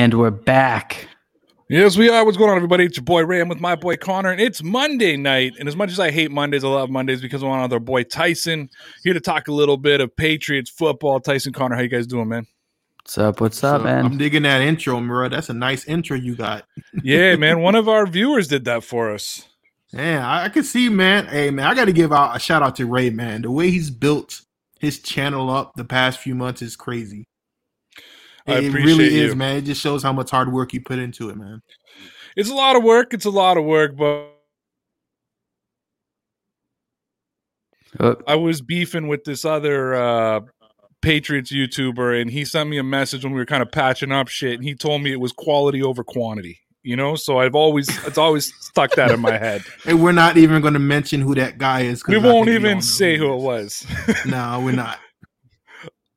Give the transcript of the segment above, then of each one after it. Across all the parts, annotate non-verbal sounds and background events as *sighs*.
And we're back. Yes, we are. What's going on, everybody? It's your boy Ray. I'm with my boy Connor, and it's Monday night. And as much as I hate Mondays, I love Mondays because I'm on with our boy Tyson here to talk a little bit of Patriots football. Tyson, Connor, how you guys doing, man? What's up? What's up, So, man? I'm digging that intro, bro. That's a nice intro you got. *laughs* Yeah, man. One of our viewers did that for us. Yeah, I, I can see, man. Hey, man, I got to give out a shout out to Ray, man. The way he's built his channel up the past few months is crazy. I It appreciate really you. is, man. It just shows how much hard work you put into it, man. It's a lot of work. It's a lot of work, but Oh, I was beefing with this other uh, Patriots YouTuber, and he sent me a message when we were kind of patching up shit, and he told me it was quality over quantity. You know, so I've always it's always stuck that in my head. *laughs* And we're not even going to mention who that guy is. We I won't even say who who it was. *laughs* No, we're not.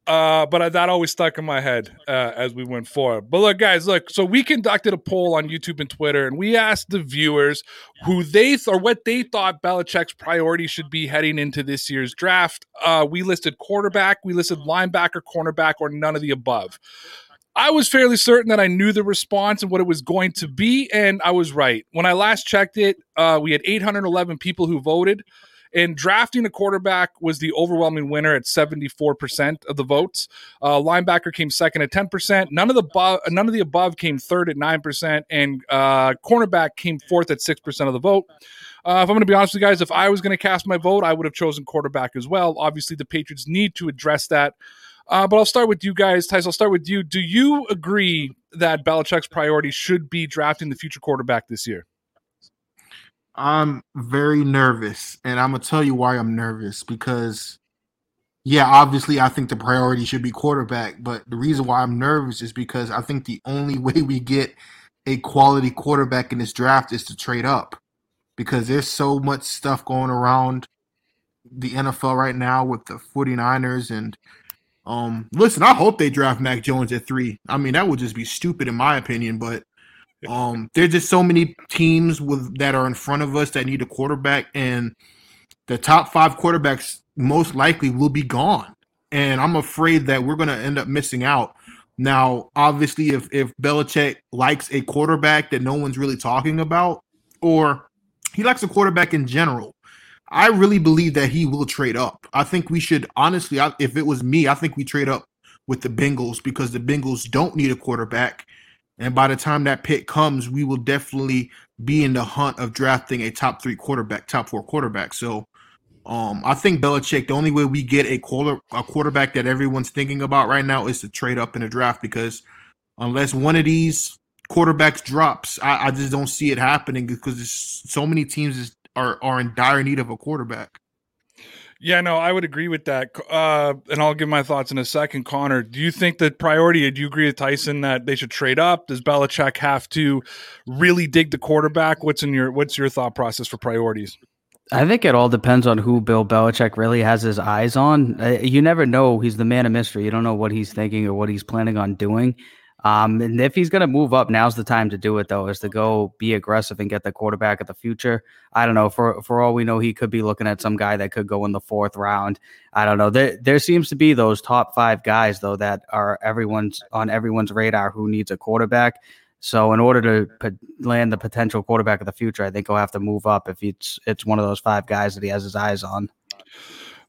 Uh, but that always stuck in my head uh, as we went forward. But look, guys, look. So we conducted a poll on YouTube and Twitter, and we asked the viewers who they th- or what they thought Belichick's priority should be heading into this year's draft. Uh, we listed quarterback, we listed linebacker, cornerback, or none of the above. I was fairly certain that I knew the response and what it was going to be, and I was right. When I last checked it, uh, we had 811 people who voted. And drafting a quarterback was the overwhelming winner at 74% of the votes. Uh, linebacker came second at 10%. None of the above, none of the above came third at 9%, and uh, cornerback came fourth at 6% of the vote. Uh, if I'm going to be honest with you guys, if I was going to cast my vote, I would have chosen quarterback as well. Obviously, the Patriots need to address that. Uh, but I'll start with you guys. Tyson, I'll start with you. Do you agree that Belichick's priority should be drafting the future quarterback this year? I'm very nervous, and I'm gonna tell you why I'm nervous because, yeah, obviously I think the priority should be quarterback, but the reason why I'm nervous is because I think the only way we get a quality quarterback in this draft is to trade up, because there's so much stuff going around the NFL right now with the 49ers and um listen, I hope they draft Mac Jones at 3. I mean, that would just be stupid in my opinion, but um, there's just so many teams with that are in front of us that need a quarterback, and the top five quarterbacks most likely will be gone. And I'm afraid that we're going to end up missing out. Now, obviously, if if Belichick likes a quarterback that no one's really talking about, or he likes a quarterback in general, I really believe that he will trade up. I think we should honestly, I, if it was me, I think we trade up with the Bengals because the Bengals don't need a quarterback. And by the time that pick comes, we will definitely be in the hunt of drafting a top three quarterback, top four quarterback. So um, I think Belichick, the only way we get a quarter a quarterback that everyone's thinking about right now is to trade up in the draft because unless one of these quarterbacks drops, I, I just don't see it happening because so many teams are are in dire need of a quarterback. Yeah, no, I would agree with that. Uh, and I'll give my thoughts in a second. Connor, do you think that priority, do you agree with Tyson that they should trade up? Does Belichick have to really dig the quarterback? What's in your what's your thought process for priorities? I think it all depends on who Bill Belichick really has his eyes on. Uh, You never know. He's the man of mystery. You don't know what he's thinking or what he's planning on doing. Um, and if he's going to move up, now's the time to do it, though, is to go be aggressive and get the quarterback of the future. I don't know. For for all we know, he could be looking at some guy that could go in the fourth round. I don't know. There there seems to be those top five guys though that are everyone's on everyone's radar who needs a quarterback. So in order to put, land the potential quarterback of the future, I think he'll have to move up if it's it's one of those five guys that he has his eyes on.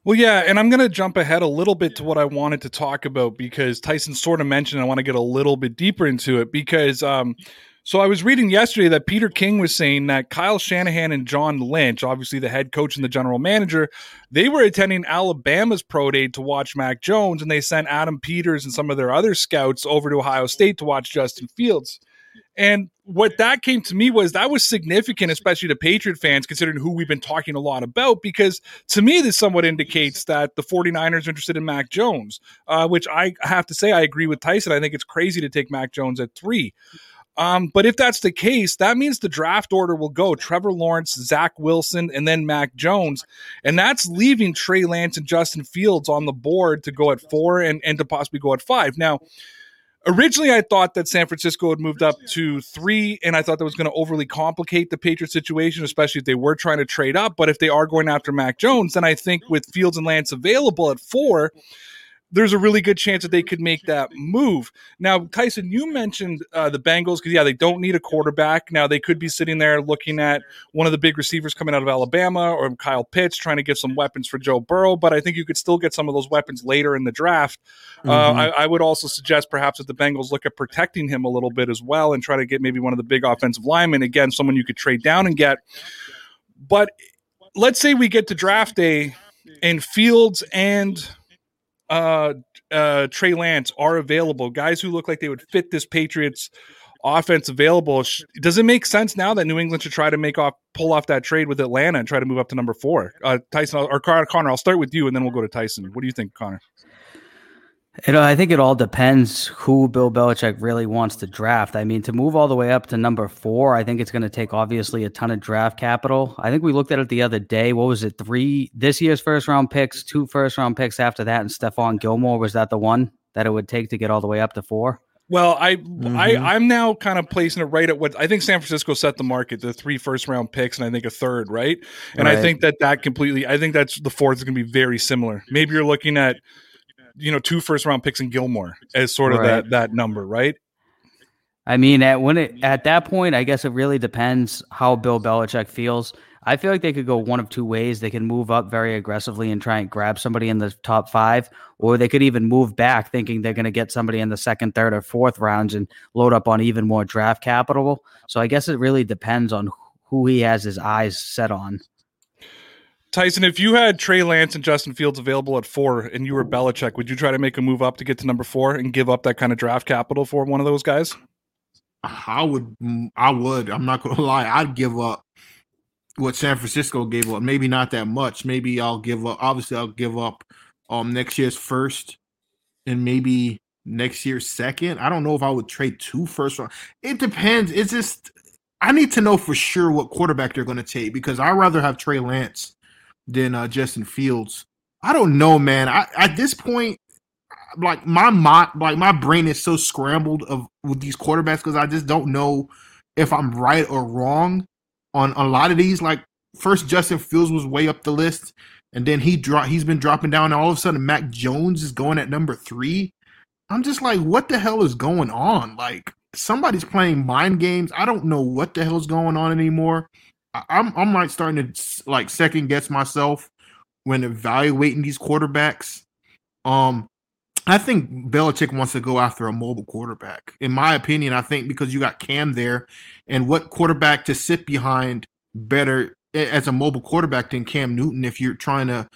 Well, yeah, and I'm going to jump ahead a little bit to what I wanted to talk about because Tyson sort of mentioned I want to get a little bit deeper into it because um, so I was reading yesterday that Peter King was saying that Kyle Shanahan and John Lynch, obviously the head coach and the general manager, they were attending Alabama's pro day to watch Mac Jones, and they sent Adam Peters and some of their other scouts over to Ohio State to watch Justin Fields. And what that came to me was that was significant, especially to Patriot fans, considering who we've been talking a lot about, because to me, this somewhat indicates that the 49ers are interested in Mac Jones, uh, which I have to say, I agree with Tyson. I think it's crazy to take Mac Jones at three. Um, but if that's the case, that means the draft order will go Trevor Lawrence, Zach Wilson, and then Mac Jones. And that's leaving Trey Lance and Justin Fields on the board to go at four and, and to possibly go at five. Now, originally I thought that San Francisco had moved up to three, and I thought that was going to overly complicate the Patriots situation, especially if they were trying to trade up. But if they are going after Mac Jones, then I think with Fields and Lance available at four, there's a really good chance that they could make that move. Now, Tyson, you mentioned uh, the Bengals because yeah, they don't need a quarterback. Now they could be sitting there looking at one of the big receivers coming out of Alabama or Kyle Pitts trying to get some weapons for Joe Burrow, but I think you could still get some of those weapons later in the draft. Uh, mm-hmm. Uh, I, I, would also suggest perhaps that the Bengals look at protecting him a little bit as well and try to get maybe one of the big offensive linemen again, someone you could trade down and get. But let's say we get to draft day and Fields and uh, uh, Trey Lance are available, guys who look like they would fit this Patriots offense available. Does it make sense now that New England should try to make off pull off that trade with Atlanta and try to move up to number four? Uh, Tyson or Connor, I'll start with you and then we'll go to Tyson. What do you think, Connor? You know, I think it all depends who Bill Belichick really wants to draft. I mean, to move all the way up to number four, I think it's going to take obviously a ton of draft capital. I think we looked at it the other day. What was it? Three this year's first round picks, two first round picks after that, and Stephon Gilmore was that the one that it would take to get all the way up to four? Well, I mm-hmm. I I'm now kind of placing it right at what I think San Francisco set the market, the three first round picks, and I think a third, right? And right. I think that that completely, I think that's the fourth is going to be very similar. Maybe you're looking at you know two first round picks in Gilmore as sort of right. that that number, right? I mean, at when it at that point, I guess it really depends how Bill Belichick feels. I feel like they could go one of two ways. They can move up very aggressively and try and grab somebody in the top five, or they could even move back thinking they're going to get somebody in the second, third, or fourth rounds and load up on even more draft capital. So I guess it really depends on who he has his eyes set on. Tyson, if you had Trey Lance and Justin Fields available at four and you were Belichick, would you try to make a move up to get to number four and give up that kind of draft capital for one of those guys? I would. I would. I'm not going *laughs* to lie. I'd give up what San Francisco gave up. Maybe not that much. Maybe I'll give up. Obviously, I'll give up um next year's first and maybe next year's second. I don't know if I would trade two first round. It depends. It's just I need to know for sure what quarterback they're going to take because I'd rather have Trey Lance than uh, Justin Fields. I don't know, man. I, at this point, like my my like my brain is so scrambled of with these quarterbacks because I just don't know if I'm right or wrong on a lot of these. Like first, Justin Fields was way up the list, and then he dropped. He's been dropping down. And all of a sudden, Mac Jones is going at number three. I'm just like, what the hell is going on? Like somebody's playing mind games. I don't know what the hell's going on anymore. I'm I'm like starting to like second guess myself when evaluating these quarterbacks. Um, I think Belichick wants to go after a mobile quarterback. In my opinion, I think because you got Cam there, and what quarterback to sit behind better as a mobile quarterback than Cam Newton if you're trying to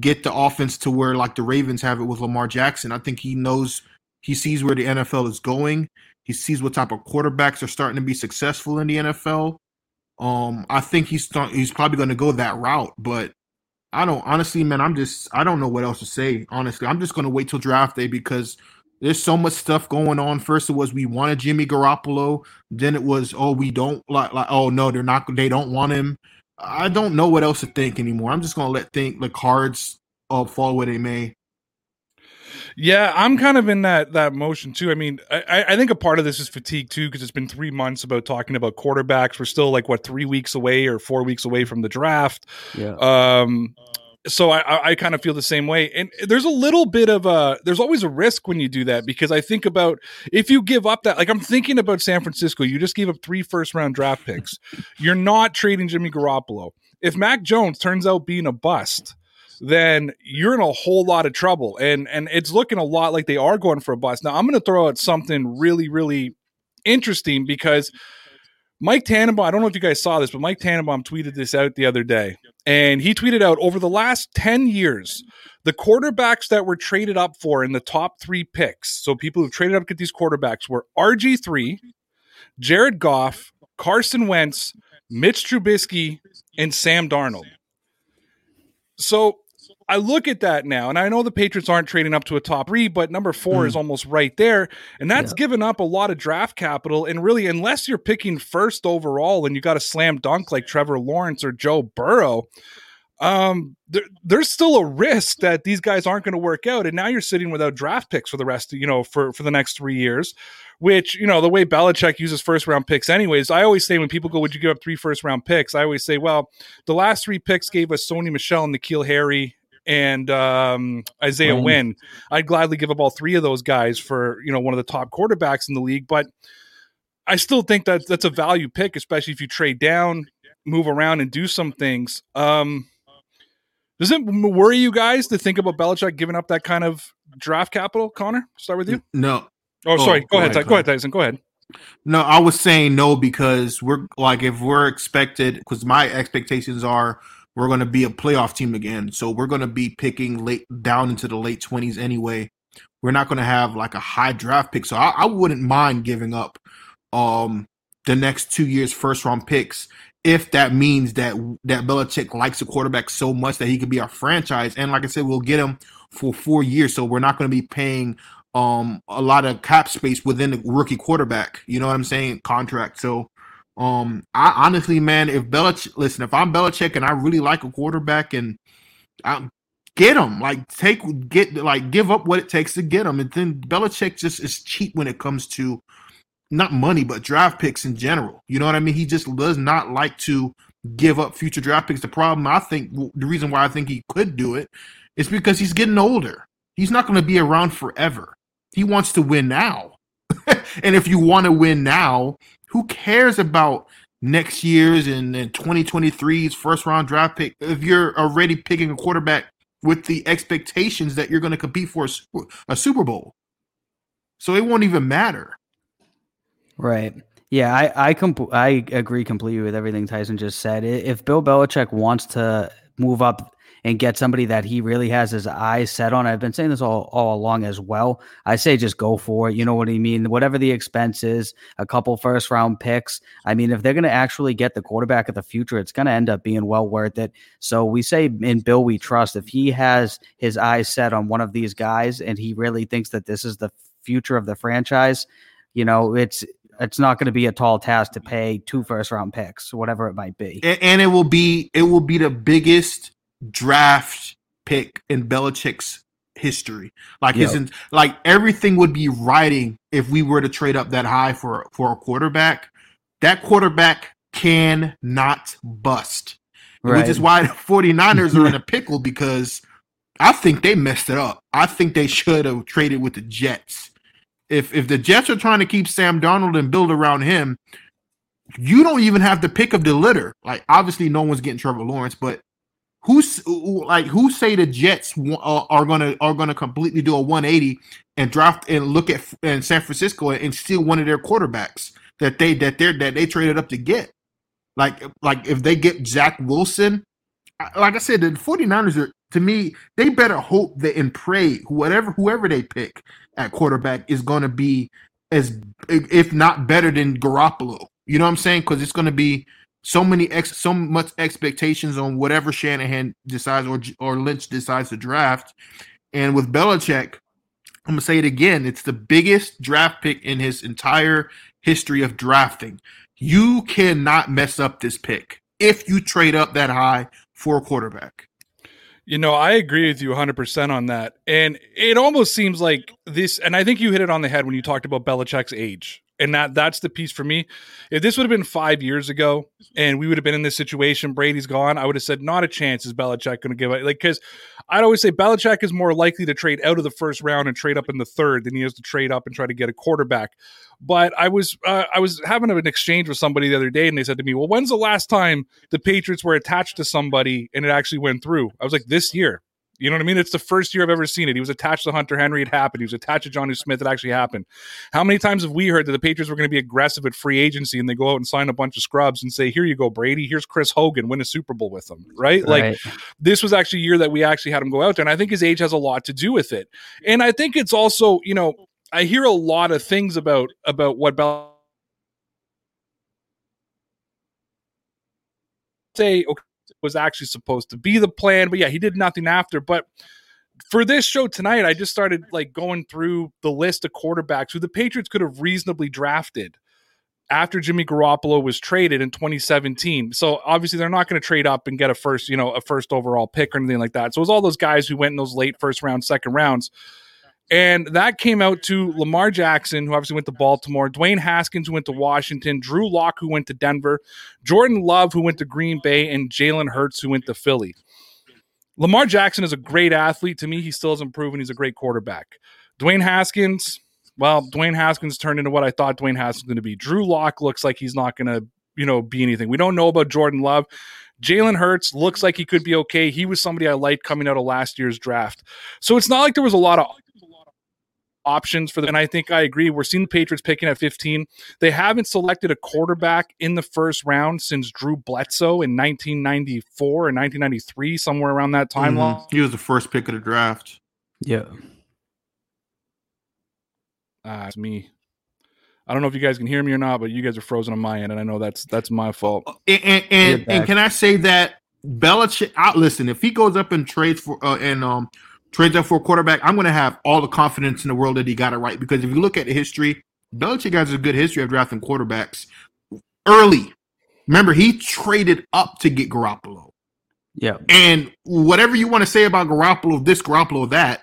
get the offense to where like the Ravens have it with Lamar Jackson. I think he knows he sees where the NFL is going. He sees what type of quarterbacks are starting to be successful in the NFL. Um, I think he's he's probably going to go that route, but I don't honestly, man. I'm just I don't know what else to say. Honestly, I'm just going to wait till draft day because there's so much stuff going on. First, it was we wanted Jimmy Garoppolo. Then it was oh we don't like like oh no they're not they don't want him. I don't know what else to think anymore. I'm just going to let think the cards uh, fall where they may. Yeah, I'm kind of in that that motion too. I mean, I, I think a part of this is fatigue too, because it's been three months about talking about quarterbacks. We're still like what three weeks away or four weeks away from the draft. Yeah. Um, so I, I, I kind of feel the same way. And there's a little bit of a there's always a risk when you do that because I think about if you give up that like I'm thinking about San Francisco, you just gave up three first round draft picks. You're not trading Jimmy Garoppolo. If Mac Jones turns out being a bust, then you're in a whole lot of trouble. And and it's looking a lot like they are going for a bust. Now I'm gonna throw out something really, really interesting because Mike Tannenbaum, I don't know if you guys saw this, but Mike Tannenbaum tweeted this out the other day. And he tweeted out over the last 10 years, the quarterbacks that were traded up for in the top three picks, so people who've traded up to get these quarterbacks were RG3, Jared Goff, Carson Wentz, Mitch Trubisky, and Sam Darnold. So I look at that now, and I know the Patriots aren't trading up to a top three, but number four mm. is almost right there. And that's yeah. given up a lot of draft capital. And really, unless you're picking first overall and you got a slam dunk like Trevor Lawrence or Joe Burrow, um, there, there's still a risk that these guys aren't going to work out. And now you're sitting without draft picks for the rest of, you know, for, for the next three years, which, you know, the way Belichick uses first round picks, anyways, I always say when people go, Would you give up three first round picks? I always say, Well, the last three picks gave us Sony Michel and N'Keal Harry and um, Isaiah mm. Wynn. I'd gladly give up all three of those guys for you know one of the top quarterbacks in the league, but I still think that that's a value pick, especially if you trade down, move around, and do some things. Um, does it worry you guys to think about Belichick giving up that kind of draft capital? Connor, start with you. No. Oh, sorry. Oh, go, go, ahead. ahead go ahead, Tyson. Go ahead. No, I was saying no because we're like if we're expected because my expectations are we're going to be a playoff team again. So we're going to be picking late down into the late 20s anyway. We're not going to have like a high draft pick. So I, I wouldn't mind giving up um, the next two years first round picks if that means that that Belichick likes a quarterback so much that he could be our franchise. And like I said, we'll get him for four years. So we're not going to be paying um, a lot of cap space within the rookie quarterback. You know what I'm saying? Contract. So um, I honestly, man, if Belichick, listen, if I'm Belichick and I really like a quarterback and I get him, like take get like give up what it takes to get him, and then Belichick just is cheap when it comes to not money but draft picks in general. You know what I mean? He just does not like to give up future draft picks. The problem, I think, the reason why I think he could do it is because he's getting older. He's not going to be around forever. He wants to win now. *laughs* and if you want to win now, who cares about next year's and, and 2023's first round draft pick if you're already picking a quarterback with the expectations that you're going to compete for a super, a super Bowl? So it won't even matter. Right. Yeah, I I comp- I agree completely with everything Tyson just said. If Bill Belichick wants to move up and get somebody that he really has his eyes set on. I've been saying this all, all along as well. I say just go for it. You know what I mean? Whatever the expense is, a couple first round picks. I mean, if they're going to actually get the quarterback of the future, it's going to end up being well worth it. So we say in Bill, we trust. If he has his eyes set on one of these guys and he really thinks that this is the future of the franchise, you know, it's it's not going to be a tall task to pay two first round picks, whatever it might be. And, and, it will be it will be the biggest draft pick in Belichick's history. Like yep. his like everything would be writing if we were to trade up that high for for a quarterback. That quarterback cannot bust. Right. Which is why the *laughs* 49ers are in a pickle because I think they messed it up. I think they should have traded with the Jets. If if the Jets are trying to keep Sam Darnold and build around him, you don't even have the pick of the litter. Like obviously no one's getting Trevor Lawrence, but who's like who say the Jets are gonna are gonna completely do a 180 and draft and look at in San Francisco and steal one of their quarterbacks that they that they that they traded up to get. Like like if they get Zach Wilson, like I said, the 49ers are to me, they better hope that and pray whatever whoever they pick at quarterback is gonna be as if not better than Garoppolo. You know what I'm saying? Because it's gonna be so many ex so much expectations on whatever Shanahan decides or or Lynch decides to draft. And with Belichick, I'm gonna say it again, it's the biggest draft pick in his entire history of drafting. You cannot mess up this pick if you trade up that high for a quarterback. You know, I agree with you 100% on that. And it almost seems like this, and I think you hit it on the head when you talked about Belichick's age And that that's the piece for me. If this would have been five years ago and we would have been in this situation, Brady's gone, I would have said, not a chance is Belichick going to give it. Like, because I'd always say Belichick is more likely to trade out of the first round and trade up in the third than he is to trade up and try to get a quarterback. But I was uh, I was having an exchange with somebody the other day, and they said to me, "Well, when's the last time the Patriots were attached to somebody and it actually went through?" I was like, "This year." You know what I mean? It's the first year I've ever seen it. He was attached to Hunter Henry. It happened. He was attached to Jonnu Smith. It actually happened. How many times have we heard that the Patriots were going to be aggressive at free agency and they go out and sign a bunch of scrubs and say, here you go, Brady. Here's Chris Hogan. Win a Super Bowl with them, right? right. Like this was actually a year that we actually had him go out there. And I think his age has a lot to do with it. And I think it's also, you know, I hear a lot of things about about what Bell say okay was actually supposed to be the plan. But yeah, he did nothing after. But for this show tonight, I just started like going through the list of quarterbacks who the Patriots could have reasonably drafted after Jimmy Garoppolo was traded in 2017. So obviously they're not going to trade up and get a first, you know, a first overall pick or anything like that. So it was all those guys who went in those late first round, second rounds. And that came out to Lamar Jackson, who obviously went to Baltimore, Dwayne Haskins, who went to Washington, Drew Lock, who went to Denver, Jordan Love, who went to Green Bay, and Jalen Hurts, who went to Philly. Lamar Jackson is a great athlete. To me, he still hasn't proven he's a great quarterback. Dwayne Haskins, well, Dwayne Haskins turned into what I thought Dwayne Haskins was going to be. Drew Lock looks like he's not going to, you know, be anything. We don't know about Jordan Love. Jalen Hurts looks like he could be okay. He was somebody I liked coming out of last year's draft. So it's not like there was a lot of options for them. And I think I agree. We're seeing the Patriots picking at 15. They haven't selected a quarterback in the first round since Drew Bledsoe in 1994 or 1993, somewhere around that timeline. Mm-hmm. He was the first pick of the draft. Yeah. Ah, it's me. I don't know if you guys can hear me or not, but you guys are frozen on my end, and I know that's that's my fault. And and, and, and can I say that Belichick? Out, listen, if he goes up and trades for uh, and um trades up for a quarterback, I'm going to have all the confidence in the world that he got it right. Because if you look at the history, Belichick has a good history of drafting quarterbacks early. Remember, he traded up to get Garoppolo. Yeah. And whatever you want to say about Garoppolo, this Garoppolo, that,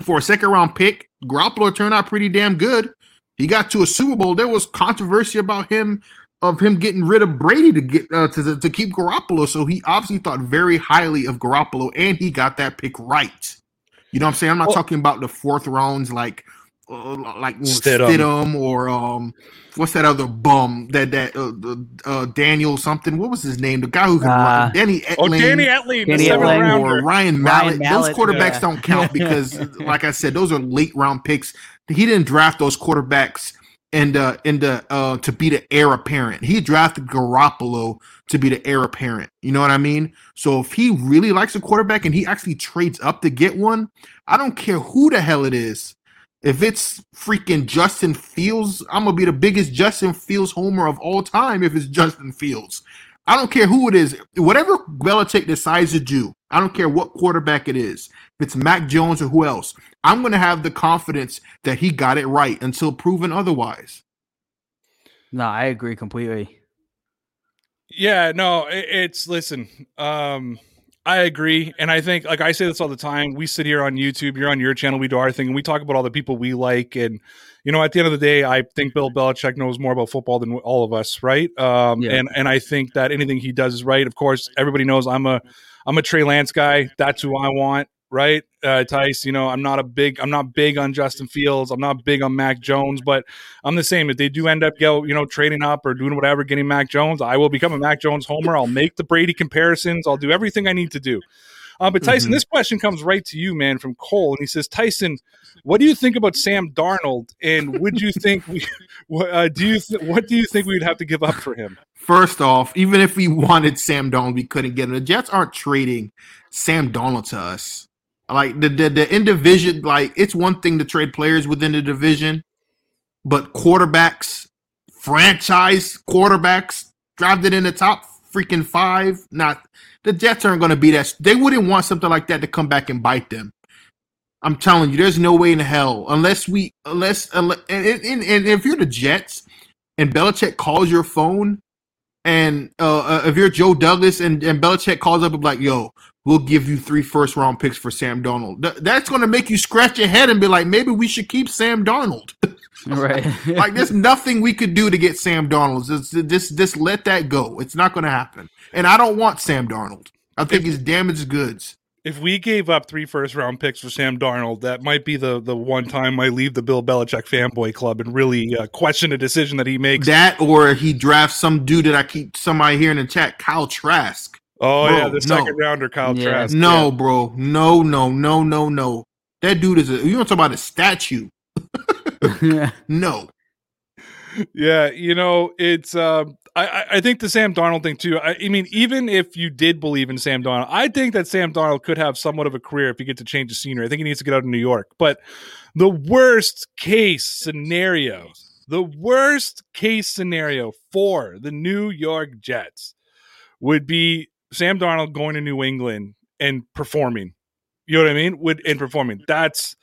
for a second round pick, Garoppolo turned out pretty damn good. He got to a Super Bowl. There was controversy about him of him getting rid of Brady to get uh, to to keep Garoppolo. So he obviously thought very highly of Garoppolo, and he got that pick right. You know what I'm saying? I'm not well, talking about the fourth rounds like uh, like Stidham. Stidham. or um what's that other bum that that uh, uh, Daniel something what was his name the guy who can uh, Danny Etling, oh Danny Etling, Danny Etling or Ryan Mallett. Ryan Mallett those quarterbacks yeah. don't count because *laughs* like I said those are late round picks he didn't draft those quarterbacks and uh and uh, uh to be the heir apparent. He drafted Garoppolo to be the heir apparent. You know what I mean? So if he really likes a quarterback and he actually trades up to get one, I don't care who the hell it is. If it's freaking Justin Fields, I'm gonna be the biggest Justin Fields homer of all time. If it's Justin Fields, I don't care who it is. Whatever Belichick decides to do, I don't care what quarterback it is. If it's Mac Jones or who else, I'm going to have the confidence that he got it right until proven otherwise. No, I agree completely. Yeah, no, it, it's listen. Um, I agree, and I think, like I say this all the time. We sit here on YouTube. You're on your channel. We do our thing, and we talk about all the people we like. And you know, at the end of the day, I think Bill Belichick knows more about football than all of us, right? Um, yeah. And and I think that anything he does is right. Of course, everybody knows I'm a I'm a Trey Lance guy. That's who I want right? Uh, Tice, you know, I'm not a big, I'm not big on Justin Fields. I'm not big on Mac Jones, but I'm the same. If they do end up go, you know, trading up or doing whatever, getting Mac Jones, I will become a Mac Jones homer. I'll make the Brady comparisons. I'll do everything I need to do. Uh, but Tyson, mm-hmm. this question comes right to you, man, from Cole, and he says, Tyson, what do you think about Sam Darnold? And would you think we, *laughs* uh, do you, th- what do you think we would have to give up for him? First off, even if we wanted Sam Darnold, we couldn't get him. The Jets aren't trading Sam Darnold to us. Like the, the the in division, like it's one thing to trade players within the division, but quarterbacks, franchise quarterbacks, drafted in the top freaking five. Not the Jets aren't going to be that. They wouldn't want something like that to come back and bite them. I'm telling you, there's no way in hell unless we unless, unless and, and, and if you're the Jets and Belichick calls your phone and uh, uh, if you're Joe Douglas and, and Belichick calls up and like, yo, we'll give you three first round picks for Sam Darnold. Th- that's going to make you scratch your head and be like, maybe we should keep Sam Darnold. *laughs* Right. *laughs* like there's nothing we could do to get Sam Darnold. Just, just, just let that go. It's not going to happen. And I don't want Sam Darnold. I think he's damaged goods. If we gave up three first round picks for Sam Darnold, that might be the the one time I leave the Bill Belichick fanboy club and really uh, question a decision that he makes. That or he drafts some dude that I keep somebody here in the chat, Kyle Trask. Oh Bro, yeah, the second no. rounder, Kyle Yeah. Trask. No, bro. No, no, no, no, no. That dude is a you want to talk about a statue. *laughs* No. Yeah, you know, it's. Um, I I- I think the Sam Darnold thing too. I, I mean, even if you did believe in Sam Darnold, I think that Sam Darnold could have somewhat of a career if he gets to change the scenery. I think he needs to get out of New York. But the worst case scenario, the worst case scenario for the New York Jets would be Sam Darnold going to New England and performing. You know what I mean? Would and performing. That's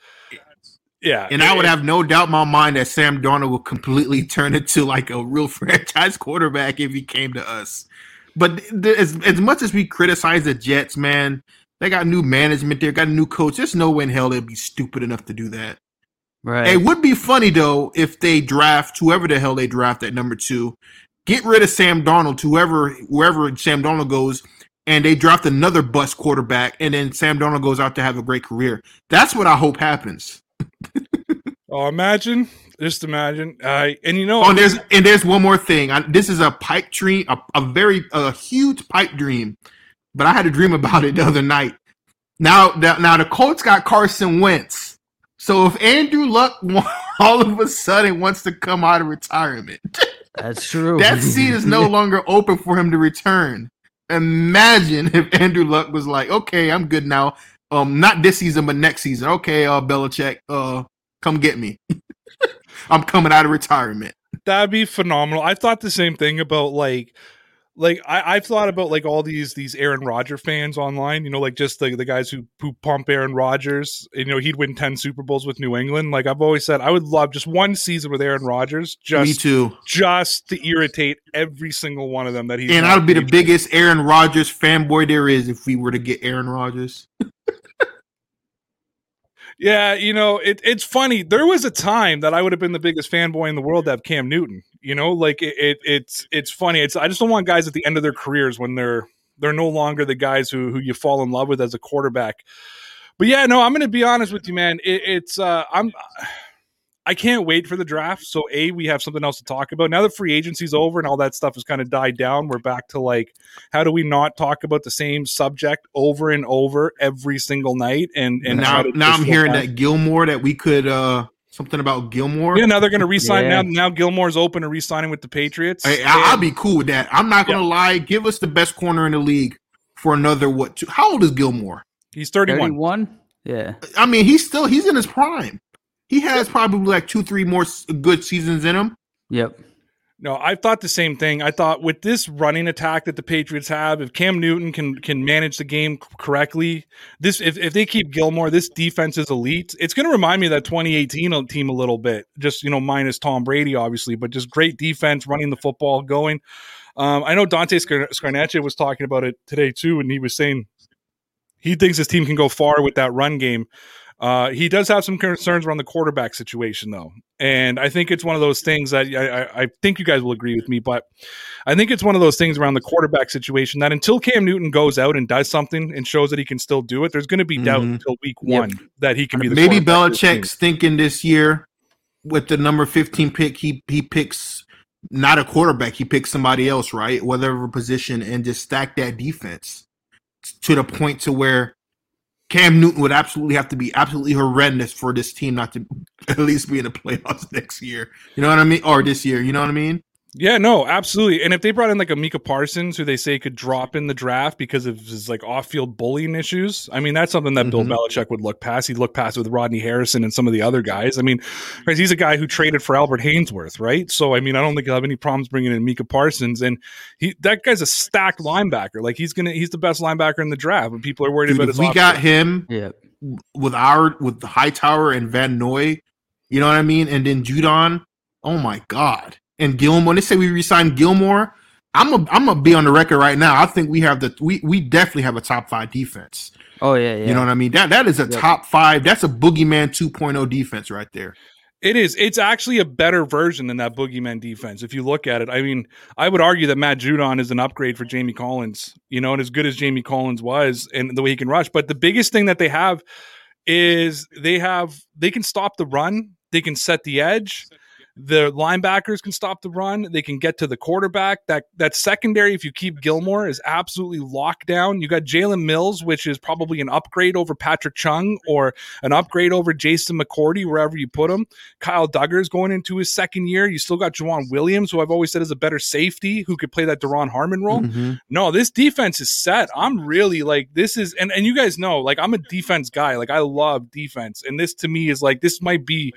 yeah. And I would have no doubt in my mind that Sam Darnold will completely *laughs* turn into like a real *laughs* franchise quarterback if he came to us. But th- as, as much as we criticize the Jets, man, they got new management there, got a new coach. There's no way in hell they'd be stupid enough to do that. right. It would be funny though if they draft whoever the hell they draft at number two, get rid of Sam Darnold, to whoever wherever Sam Darnold goes, and they draft another bust quarterback, and then Sam Darnold goes out to have a great career. That's what I hope happens. *laughs* Oh, imagine, just imagine. Uh, and you know, Oh, and there's and there's one more thing. I, this is a pipe dream, a, a very a huge pipe dream, but I had a dream about it the other night. Now, now, now the Colts got Carson Wentz. So if Andrew Luck *laughs* all of a sudden wants to come out of retirement, *laughs* That's true. that seat is no longer open for him to return. Imagine *laughs* if Andrew Luck was like, "Okay, I'm good now. Um, not this season, but next season. Okay, uh, Belichick, uh, come get me. *laughs* I'm coming out of retirement." that'd be phenomenal. I thought the same thing about like, like I, I've thought about like all these these Aaron Rodgers fans online. You know, like just the the guys who who pump Aaron Rodgers. You know, he'd win ten Super Bowls with New England. Like I've always said, I would love just one season with Aaron Rodgers, Me just too. just to irritate every single one of them that he's. And I would be the biggest Aaron Rodgers fanboy there is if we were to get Aaron Rodgers. *laughs* Yeah, you know, it, it's funny. There was a time that I would have been the biggest fanboy in the world to have Cam Newton. You know, like it, it it's it's funny. It's I just don't want guys at the end of their careers when they're they're no longer the guys who who you fall in love with as a quarterback. But yeah, no, I'm going to be honest with you, man. It, it's uh, I'm I can't wait for the draft. So a we have something else to talk about now that free agency's over and all that stuff has kind of died down. We're back to like how do we not talk about the same subject over and over every single night and and now, try now I'm hearing go that Gilmore that we could uh something about Gilmore. Yeah, now they're going to resign. Yeah. Now, now Gilmore's open to resigning with the Patriots. Hey, I, I'll be cool with that. I'm not gonna lie. Give us the best corner in the league for another what? Two, how old is Gilmore? He's 31. 31? Yeah. I mean, he's still he's in his prime. He has probably like two, three more good seasons in him. Yep. No, I thought the same thing. I thought with this running attack that the Patriots have, if Cam Newton can can manage the game correctly, this if, if they keep Gilmore, this defense is elite. It's going to remind me of that 2018 team a little bit. Just you know, minus Tom Brady, obviously, but just great defense, running the football, going. Um, I know Dante Scar- Scarnecchia was talking about it today too, and he was saying he thinks his team can go far with that run game. Uh, he does have some concerns around the quarterback situation, though, and I think it's one of those things that I, I, I think you guys will agree with me. But I think it's one of those things around the quarterback situation that until Cam Newton goes out and does something and shows that he can still do it, there's going to be doubt Mhm. until week Yep. one that he can be the Maybe. Belichick's thinking this year with the number 15 pick, he he picks not a quarterback, he picks somebody else, right? Whatever position, and just stack that defense to the point to where Cam Newton would absolutely have to be absolutely horrendous for this team not to *laughs* at least be in the playoffs *laughs* next year. You know what I mean? Or this year, you know what I mean? Yeah, no, absolutely. And if they brought in like a Micah Parsons, who they say could drop in the draft because of his like off-field bullying issues, I mean that's something that Bill Mhm. Belichick would look past. He'd look past with Rodney Harrison and some of the other guys. I mean, because he's a guy who traded for Albert Haynesworth, right? So I mean, I don't think he'll have any problems bringing in Micah Parsons. And he that guy's a stacked linebacker. Like he's gonna he's the best linebacker in the draft. When people are worried Dude, about if his we off- got him Yep. with our with Hightower and Van Noy, you know what I mean? And then Judon, oh my god. And Gilmore, they say we resign Gilmore. I'm a, I'm gonna be on the record right now. I think we have the we we definitely have a top five defense. Oh, yeah, yeah. You know what I mean? That that is a Yep. top five. That's a boogeyman 2.0 defense right there. It is. It's actually a better version than that boogeyman defense. If you look at it, I mean, I would argue that Matt Judon is an upgrade for Jamie Collins. You know, and as good as Jamie Collins was, and the way he can rush. But the biggest thing that they have is they have they can stop the run. They can set the edge the linebackers can stop the run. They can get to the quarterback. That that secondary, if you keep Gilmore, is absolutely locked down. You got Jalen Mills, which is probably an upgrade over Patrick Chung or an upgrade over Jason McCourty, wherever you put him. Kyle Dugger's going into his second year. You still got Joejuan Williams, who I've always said is a better safety who could play that Duron Harmon role. Mm-hmm. No, this defense is set. I'm really like this is and, and you guys know, like I'm a defense guy. Like I love defense. And this to me is like this might be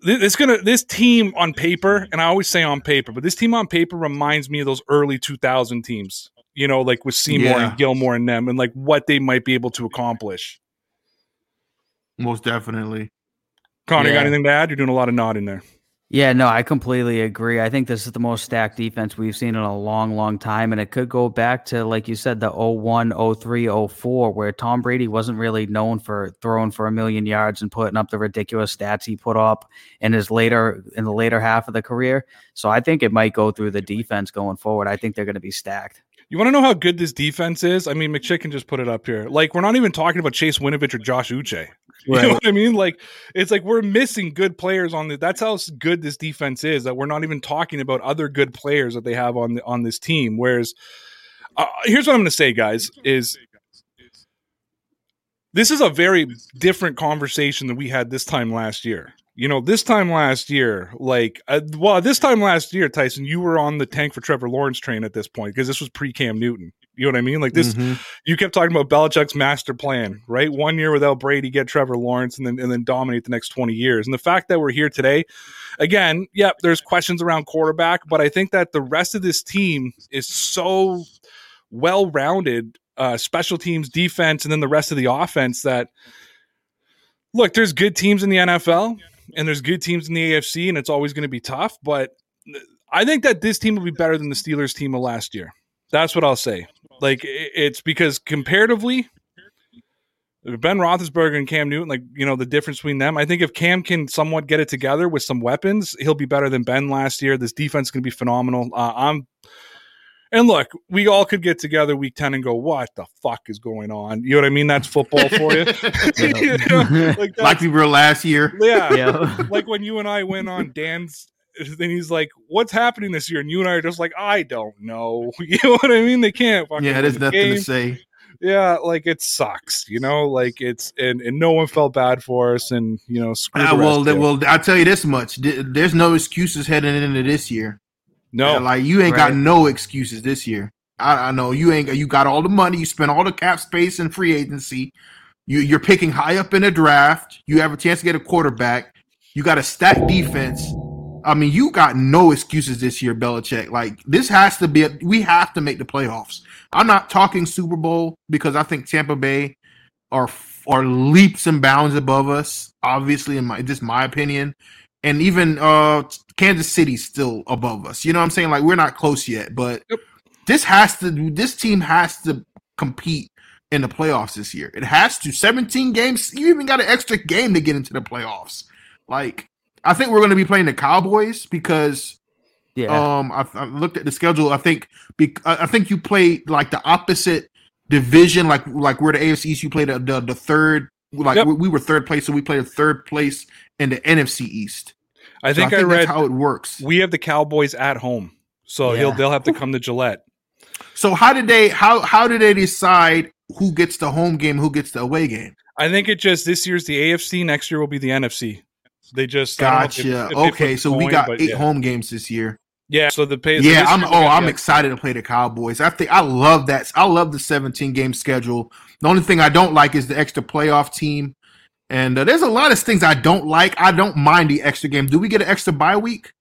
this gonna this team on paper, and I always say on paper, but this team on paper reminds me of those early 2000 teams. You know, like with Seymour yeah. and Gilmore and them, and like what they might be able to accomplish. Most definitely. Connor, yeah. got anything to add? You're doing a lot of nodding there. Yeah, no, I completely agree. I think this is the most stacked defense we've seen in a long, long time. And it could go back to, like you said, the 01, 03, 04, where Tom Brady wasn't really known for throwing for a million yards and putting up the ridiculous stats he put up in his later in the later half of the career. So I think it might go through the defense going forward. I think they're going to be stacked. You want to know how good this defense is? I mean, McChicken just put it up here. Like, we're not even talking about Chase Winovich or Josh Uche. *laughs* You know what I mean? Like, it's like we're missing good players on the. That's how good this defense is. That we're not even talking about other good players that they have on the, on this team. Whereas, uh, here's what I'm going to say, guys: is this is a very different conversation than we had this time last year you know, this time last year, like, uh, well, this time last year, Tyson, you were on the tank for Trevor Lawrence train at this point because this was pre Cam Newton. You know what I mean? Like this, mm-hmm. you kept talking about Belichick's master plan, right? One year without Brady, get Trevor Lawrence, and then and then dominate the next twenty years. And the fact that we're here today, again, yep, there's questions around quarterback, but I think that the rest of this team is so well rounded, uh, special teams, defense, and then the rest of the offense that look, there's good teams in the NFL and there's good teams in the AFC, and it's always going to be tough. But I think that this team will be better than the Steelers team of last year. That's what I'll say. Like it's because comparatively, Ben Roethlisberger and Cam Newton, like you know the difference between them. I think if Cam can somewhat get it together with some weapons, he'll be better than Ben last year. This defense is going to be phenomenal. Uh, I'm and look, we all could get together week 10 and go, what the fuck is going on? You know what I mean? That's football for you. *laughs* *laughs* you know, like, like, we were last year. Yeah. yeah. like when you and I went on Dan's, *laughs* then he's like, what's happening this year? And you and I are just like, I don't know. *laughs* You know what I mean? They can't. Yeah, there's nothing game. to say. Yeah, like it sucks, you know, like it's and, and no one felt bad for us, and you know, screw uh, well, well, I'll tell you this much: there's no excuses heading into this year. No, yeah, like you ain't right. got no excuses this year. I, I, know you ain't. You got all the money. You spent all the cap space and free agency. You, you're picking high up in a draft. You have a chance to get a quarterback. You got a stacked defense. I mean, you got no excuses this year, Belichick. Like this has to be. A, we have to make the playoffs. I'm not talking Super Bowl because I think Tampa Bay are are leaps and bounds above us. Obviously, in my just my opinion, and even uh Kansas City's still above us. You know what I'm saying? Like we're not close yet, but yep. this has to this team has to compete in the playoffs this year. It has to. 17 games. You even got an extra game to get into the playoffs. Like I think we're going to be playing the Cowboys because yeah. Um, I, I, looked at the schedule. I think be, I think you play like the opposite division, like like where the AFC East. You play the, the, the third, like yep. we, we, were third place, so we played a third place in the NFC East. I think, so I, think I read how it works. We have the Cowboys at home, so yeah. he'll they'll have to come to Gillette. So how did they how how did they decide who gets the home game, who gets the away game? I think it just this year's the AFC, next year will be the NFC. They just gotcha. If, if okay, so we got eight yeah. home games this year. Yeah, so the pay. Yeah, I'm. Oh, I'm excited to play the Cowboys. I think I love that. I love the 17 game schedule. The only thing I don't like is the extra playoff team. And uh, there's a lot of things I don't like. I don't mind the extra game. Do we get an extra bye week?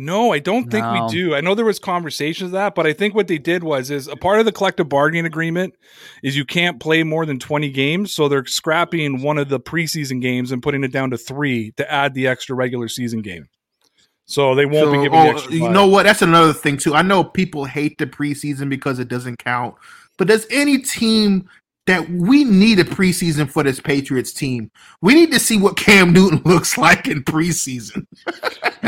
No, I don't think no. we do. I know there was conversations of that, but I think what they did was is a part of the collective bargaining agreement is you can't play more than 20 games, so they're scrapping one of the preseason games and putting it down to 3 to add the extra regular season game. So they won't so, be giving oh, You know what? That's another thing too. I know people hate the preseason because it doesn't count. But does any team that we need a preseason for this Patriots team. We need to see what Cam Newton *laughs* looks like in preseason.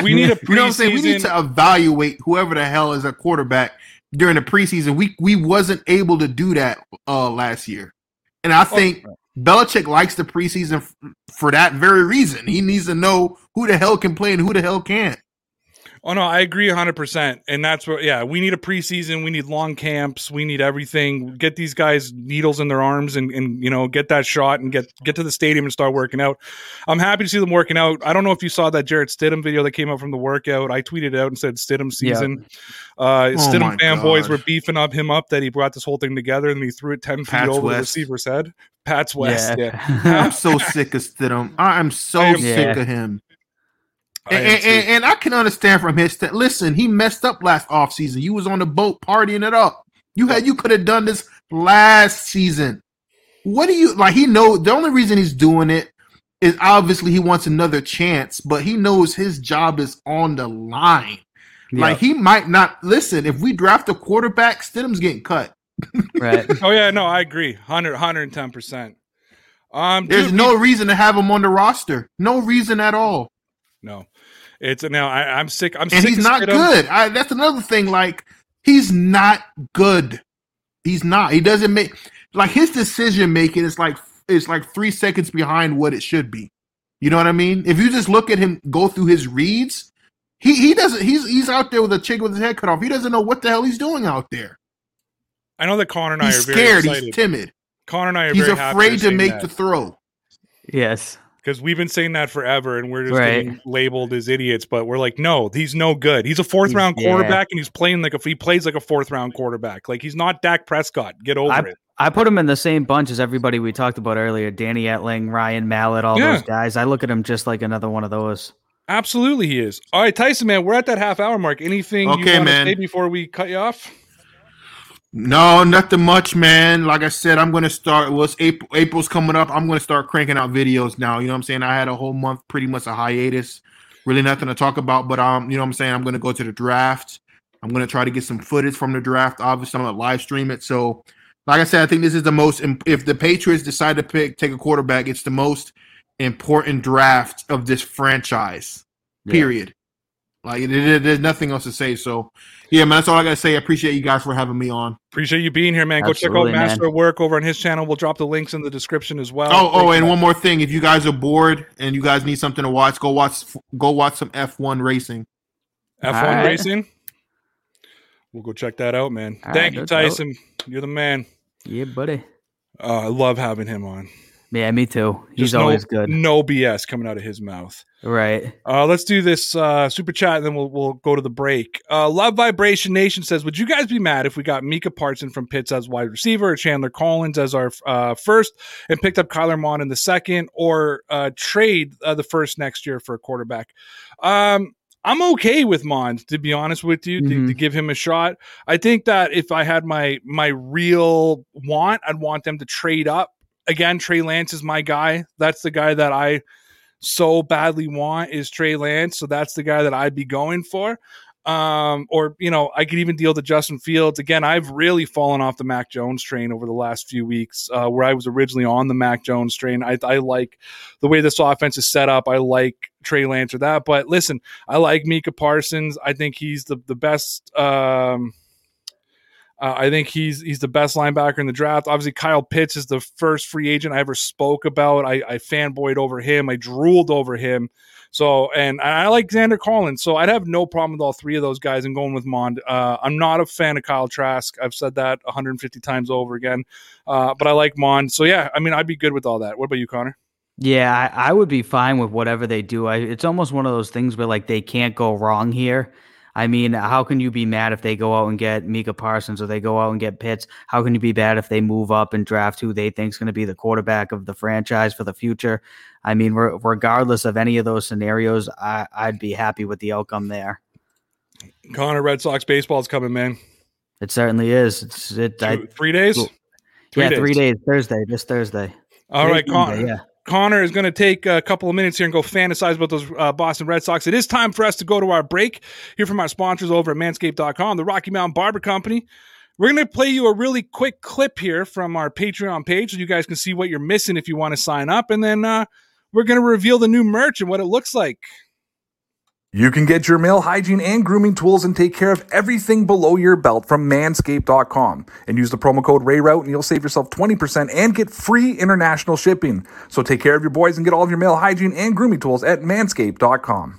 We need a *laughs* You know what I'm saying? We need to evaluate whoever the hell is a quarterback during the preseason. We we wasn't able to do that uh last year. And I think Belichick likes the preseason f- for that very reason. He needs to know who the hell can play and who the hell can't. Oh no, I agree 100%. And that's what yeah, we need a preseason, we need long camps, we need everything. Get these guys needles in their arms and and you know, get that shot and get get to the stadium and start working out. I'm happy to see them working out. I don't know if you saw that Jarrett Stidham video that came out from the workout. I tweeted it out and said Stidham season. Uh Oh Stidham fanboys were beefing up him up that he brought this whole thing together and he threw it 10 feet Pat's over the receiver's head. Pat's West, yeah. *laughs* I'm so *laughs* sick of Stidham. I am so sick Yeah. of him. I And, and, and, and I can understand from his st- listen, he messed up last offseason. You was on the boat partying it up. You had you could have done this last season. What do you like? He know the only reason he's doing it is obviously he wants another chance, but he knows his job is on the line. Like he might not listen. If we draft a quarterback, Stidham's getting cut. right. *laughs* Oh yeah, no, I agree. 100 110%. Um There's dude, no reason to have him on the roster. No reason at all. No. It's now I, I'm sick. I'm and sick he's not good. I, that's another thing. Like he's not good. He's not. He doesn't make like his decision making is like it's like three seconds behind what it should be. You know what I mean? If you just look at him go through his reads, he he doesn't. He's he's out there with a chick with his head cut off. He doesn't know what the hell he's doing out there. I know that Connor and I He's are scared. excited. He's timid. Connor and I are He's very happy afraid to saying make that. the throw. Yes. Because we've been saying that forever and we're just Right. getting labeled as idiots but we're like no he's no good he's a fourth He's- round yeah. quarterback and he's playing like a he plays like a fourth round quarterback like he's not Dak Prescott get over I- it I put him in the same bunch as everybody we talked about earlier Danny Etling, Ryan Mallett, all Yeah. those guys. I look at him just like another one of those. absolutely he is all right Tyson man we're at that half hour mark anything you Okay, want to man. say before we cut you off No, nothing much, man. Like I said, I'm gonna start. Was April? April's coming up. I'm gonna start cranking out videos now. You know what I'm saying? I had a whole month, pretty much a hiatus. Really nothing to talk about, but um, you know what I'm saying? I'm gonna go to the draft. I'm gonna try to get some footage from the draft. Obviously, I'm gonna live stream it. So, like I said, I think this is the most. If the Patriots decide to pick take a quarterback, it's the most important draft of this franchise. Yeah. Period. Like it, it- there's nothing else to say. So, yeah, man, that's all I gotta say. I appreciate you guys for having me on. appreciate you being here man go Absolutely, check out Master man. Work over on his channel we'll drop the links in the description as well Oh, oh, and you. one more thing. If you guys are bored and you guys need something to watch, go watch go watch some F1 racing. F1 All right. racing we'll go check that out man All thank right, you no doubt. Tyson you're the man Yeah, buddy. uh, I love having him on Yeah, me too. He's Just no- always good. no BS coming out of his mouth Right. Uh, let's do this uh, super chat, and then we'll we'll go to the break. Uh, Love Vibration Nation says, "Would you guys be mad if we got Micah Parson from Pitts as wide receiver, or Chandler Collins as our uh, first, and picked up Kyler Mon in the second, or uh, trade uh, the first next year for a quarterback?" Um, I'm okay with Mond, to be honest with you, to, Mhm. to give him a shot. I think that if I had my my real want, I'd want them to trade up. Again, Trey Lance is my guy. That's the guy that I so badly want is Trey Lance. So that's the guy that I'd be going for. Um, or you know, I could even deal to Justin Fields. Again, I've really fallen off the Mac Jones train over the last few weeks, uh, where I was originally on the Mac Jones train. I, I like the way this offense is set up. I like Trey Lance or that. But listen, I like Micah Parsons. I think he's the the best. Um, uh, I think he's he's the best linebacker in the draft. Obviously, Kyle Pitts is the first free agent I ever spoke about. I, I fanboyed over him. I drooled over him. So, and I like Xander Collins. So, I'd have no problem with all three of those guys and going with Mond. Uh, I'm not a fan of Kyle Trask. I've said that 150 times over again. Uh, but I like Mond. So, yeah, I mean, I'd be good with all that. What about you, Connor? Yeah, I, I would be fine with whatever they do. I, it's almost one of those things where like they can't go wrong here. I mean, how can you be mad if they go out and get Micah Parsons or they go out and get Pitts? How can you be bad if they move up and draft who they think is going to be the quarterback of the franchise for the future? I mean, re- regardless of any of those scenarios, I, I'd be happy with the outcome there. Connor, Red Sox baseball is coming, man. It certainly is. It's it. I, three days? Three yeah, days. three days. Thursday. This Thursday. All right, Today's Connor. Yeah. Connor is going to take a couple of minutes here and go fantasize about those uh, Boston Red Sox. It is time for us to go to our break. Hear from our sponsors over at manscaped.com, the Rocky Mountain Barber Company. We're going to play you a really quick clip here from our Patreon page so you guys can see what you're missing if you want to sign up. And then uh, we're going to reveal the new merch and what it looks like. You can get your male hygiene and grooming tools and take care of everything below your belt from manscaped.com. And use the promo code RAYROUTE and you'll save yourself 20% and get free international shipping. So take care of your boys and get all of your male hygiene and grooming tools at manscaped.com.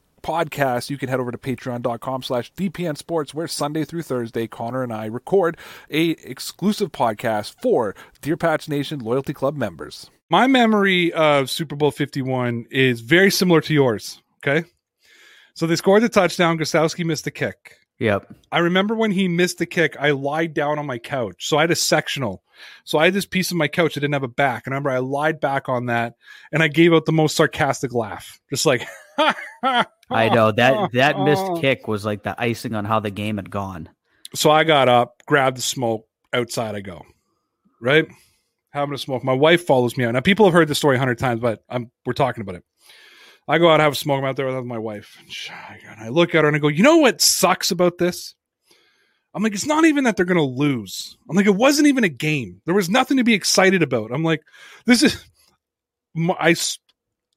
podcast, you can head over to patreon.com slash DPN Sports, where Sunday through Thursday, Connor and I record a exclusive podcast for Dear Pats Nation Loyalty Club members. My memory of Super Bowl 51 is very similar to yours. Okay. So they scored the touchdown. Gostkowski missed the kick. Yep. I remember when he missed the kick, I lied down on my couch. So I had a sectional. So I had this piece of my couch that didn't have a back. And I remember I lied back on that and I gave out the most sarcastic laugh. Just like *laughs* I know that that missed *laughs* kick was like the icing on how the game had gone. So I got up, grabbed the smoke, outside I go. Right? Having a smoke. My wife follows me out. Now people have heard this story a hundred times, but I'm we're talking about it. I go out, have a smoke. I'm out there with my wife. And I look at her and I go, you know what sucks about this? I'm like, it's not even that they're going to lose. I'm like, it wasn't even a game. There was nothing to be excited about. I'm like, this is, I,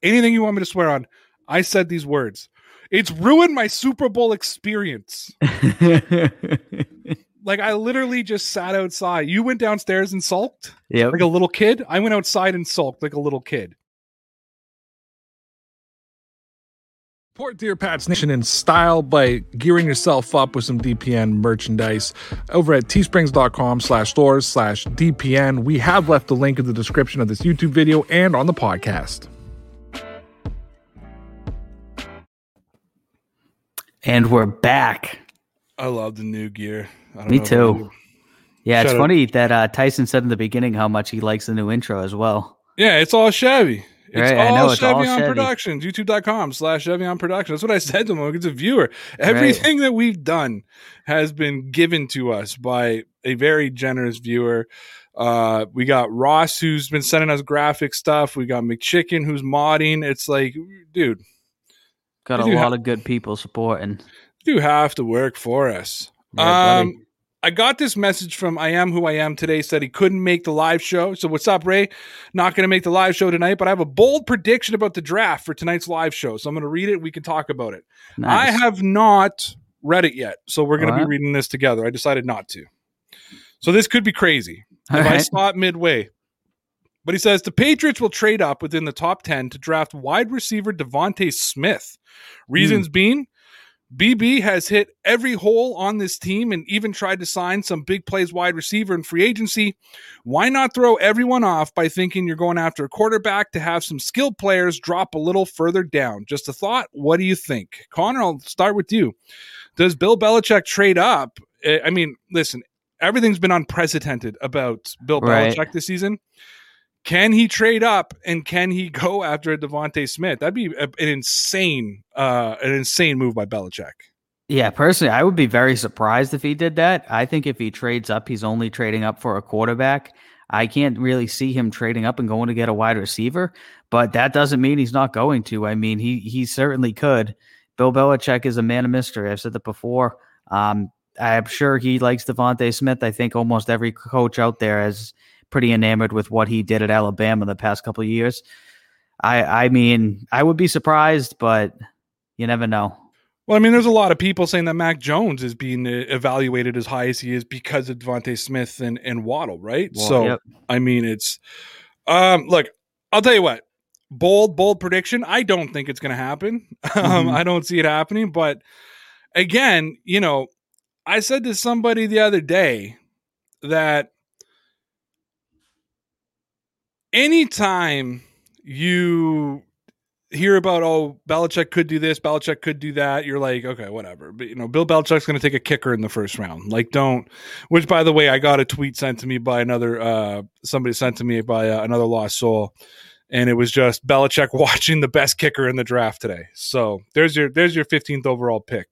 anything you want me to swear on, I said these words. It's ruined my Super Bowl experience. *laughs* like I literally just sat outside. You went downstairs and sulked? Yeah. Like a little kid? I went outside and sulked like a little kid. Support Dear Pats Nation in style by gearing yourself up with some DPN merchandise over at teesprings.com slash stores slash DPN. We have left the link in the description of this YouTube video and on the podcast. And we're back. I love the new gear. Me too. Yeah, Shout it's out. funny that uh, Tyson said in the beginning how much he likes the new intro as well. Yeah, it's all Chevy. It's right, all I know, it's Chevy all on Chevy. Productions, youtube.com slash Chevion Productions. That's what I said to him. It's a viewer. Everything right. that we've done has been given to us by a very generous viewer. Uh, we got Ross, who's been sending us graphic stuff. We got McChicken, who's modding. It's like, dude. Got a lot ha- of good people supporting. You have to work for us. Yeah, um, I got this message from I am who I am today. Said he couldn't make the live show. So what's up, Ray? Not going to make the live show tonight, but I have a bold prediction about the draft for tonight's live show. So I'm going to read it. We can talk about it. Nice. I have not read it yet, so we're going to be reading this together. I decided not to. So this could be crazy All if right. I saw it midway. But he says the Patriots will trade up within the top 10 to draft wide receiver DeVonta Smith. Reasons mm. being BB has hit every hole on this team and even tried to sign some big plays wide receiver in free agency. Why not throw everyone off by thinking you're going after a quarterback to have some skilled players drop a little further down? Just a thought. What do you think? Connor, I'll start with you. Does Bill Belichick trade up? I mean, listen, everything's been unprecedented about Bill right. Belichick this season. Can he trade up and can he *laughs* go after a DeVonta Smith? That'd be a, an insane, uh, an insane move by Belichick. Yeah, personally, I would be very surprised if he did that. I think if he trades up, he's only trading up for a quarterback. I can't really see him trading up and going to get a wide receiver, but that doesn't mean he's not going to. I mean, he he certainly could. Bill Belichick is a man of mystery. I've said that before. Um, I'm sure he likes DeVonta Smith. I think almost every coach out there has pretty enamored with what he did at Alabama the past couple of years. I I mean, I would be surprised, but you never know. Well, I mean, there's a lot of people saying that Mac Jones is being evaluated as high as he is because of DeVonta Smith and, and Waddle, right? Well, so, yep. I mean, it's um, look, I'll tell you what, bold, bold prediction. I don't think it's going to happen. *laughs* Um, mm-hmm. I don't see it happening. But again, you know, I said to somebody the other day that anytime you hear about oh Belichick could do this, Belichick could do that, you're like, okay, whatever. But you know, Bill Belichick's going to take a kicker in the first round. Like, don't. Which, by the way, I got a tweet sent to me by another uh somebody sent to me by uh, another lost soul, and it was just Belichick *laughs* watching the best kicker in the draft today. So there's your there's your 15th overall pick,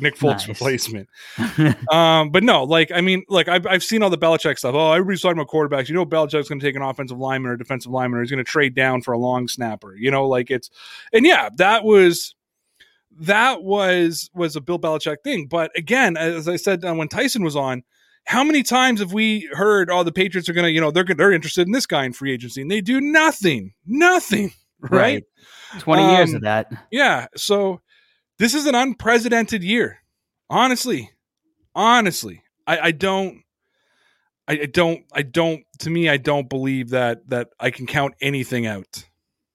Nick Folk's Nice. replacement. *laughs* um, but no, like I mean, like I've I've seen all the Belichick stuff. Oh, everybody's talking about quarterbacks. You know, Belichick's going to take an offensive lineman or defensive lineman, or he's going to trade down for a long snapper. You know, like it's and yeah, that was that was was a Bill Belichick thing. But again, as I said uh, when Tyson was on, how many times have we heard, "Oh, the Patriots are going to, you know, they're they're interested in this guy in free agency," and they do nothing, nothing, *laughs* right? 20 years Um, of that. Yeah. So this is an unprecedented year. Honestly, honestly, I, I don't. I, don't. I don't. To me, I don't believe that that I can count anything out.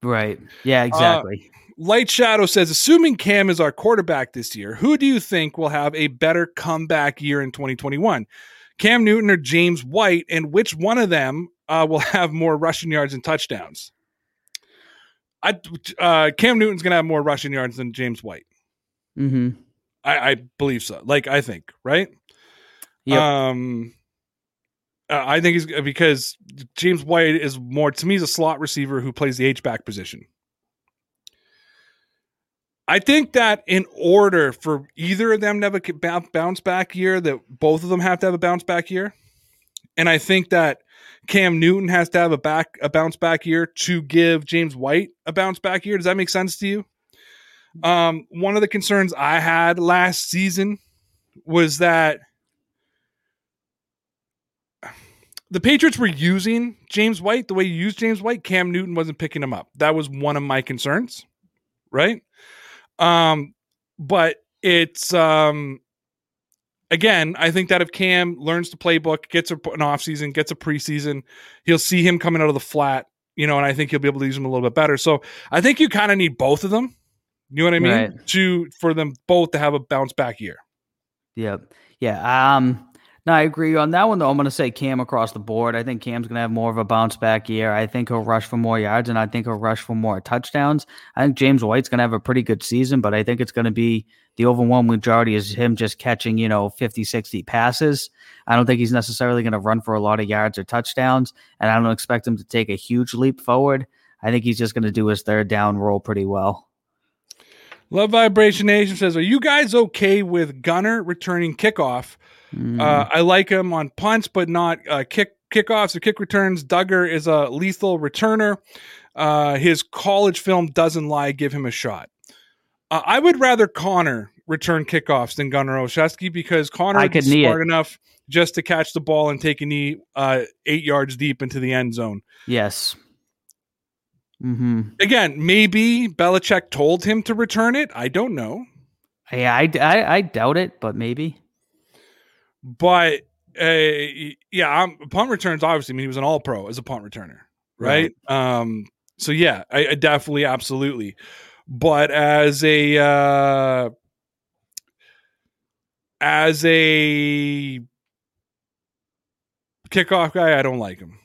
Right. Yeah, exactly. Light Shadow says, assuming Cam is our quarterback this year, who do you think will have a better comeback year in 2021? Cam Newton or James White, and which one of them uh, will have more rushing yards and touchdowns? I uh, Cam Newton's going to have more rushing yards than James White. Mm-hmm. I, I believe so. Like I think, right? Yep. Um, uh, I think he's because James White is more to me. He's a slot receiver who plays the H back position. I think that in order for either of them to have a bounce back year, that both of them have to have a bounce back year, and I think that Cam Newton has to have a back a bounce back year to give James White a bounce back year. Does that make sense to you? Um, one of the concerns I had last season was that the Patriots were using James White the way you use James White. Cam Newton wasn't picking him up. That was one of my concerns, right? Um, but it's um, again, I think that if Cam learns the playbook, gets a, an offseason, gets a preseason, he'll see him coming out of the flat, you know, and I think he'll be able to use him a little bit better. So I think you kind of need both of them. You know what I mean? Right. To for them both to have a bounce back year. Yep. Yeah. Um. No, I agree on that one. Though I'm going to say Cam across the board. I think Cam's going to have more of a bounce back year. I think he'll rush for more yards, and I think he'll rush for more touchdowns. I think James White's going to have a pretty good season, but I think it's going to be the overwhelming majority is him just catching, you know, 50, 60 passes. I don't think he's necessarily going to run for a lot of yards or touchdowns, and I don't expect him to take a huge leap forward. I think he's just going to do his third down role pretty well. Love Vibration Nation says, "Are you guys okay with Gunnar returning kickoff? Mm. Uh, I like him on punts, but not uh, kick kickoffs or kick returns. Dugger is a lethal returner. Uh, his college film doesn't lie. Give him a shot. Uh, I would rather Connor return kickoffs than Gunnar Olszewski because Connor I would be could knee smart it. enough just to catch the ball and take a knee uh, eight yards deep into the end zone. yes. Hmm. Again, maybe Belichick told him to return it. I don't know. Yeah, I, I, I doubt it, but maybe. but uh, yeah, um, punt returns obviously. I mean, he was an All Pro as a punt returner, right? Um, so yeah, I, I definitely, absolutely. But as a uh, as a kickoff guy, I don't like him.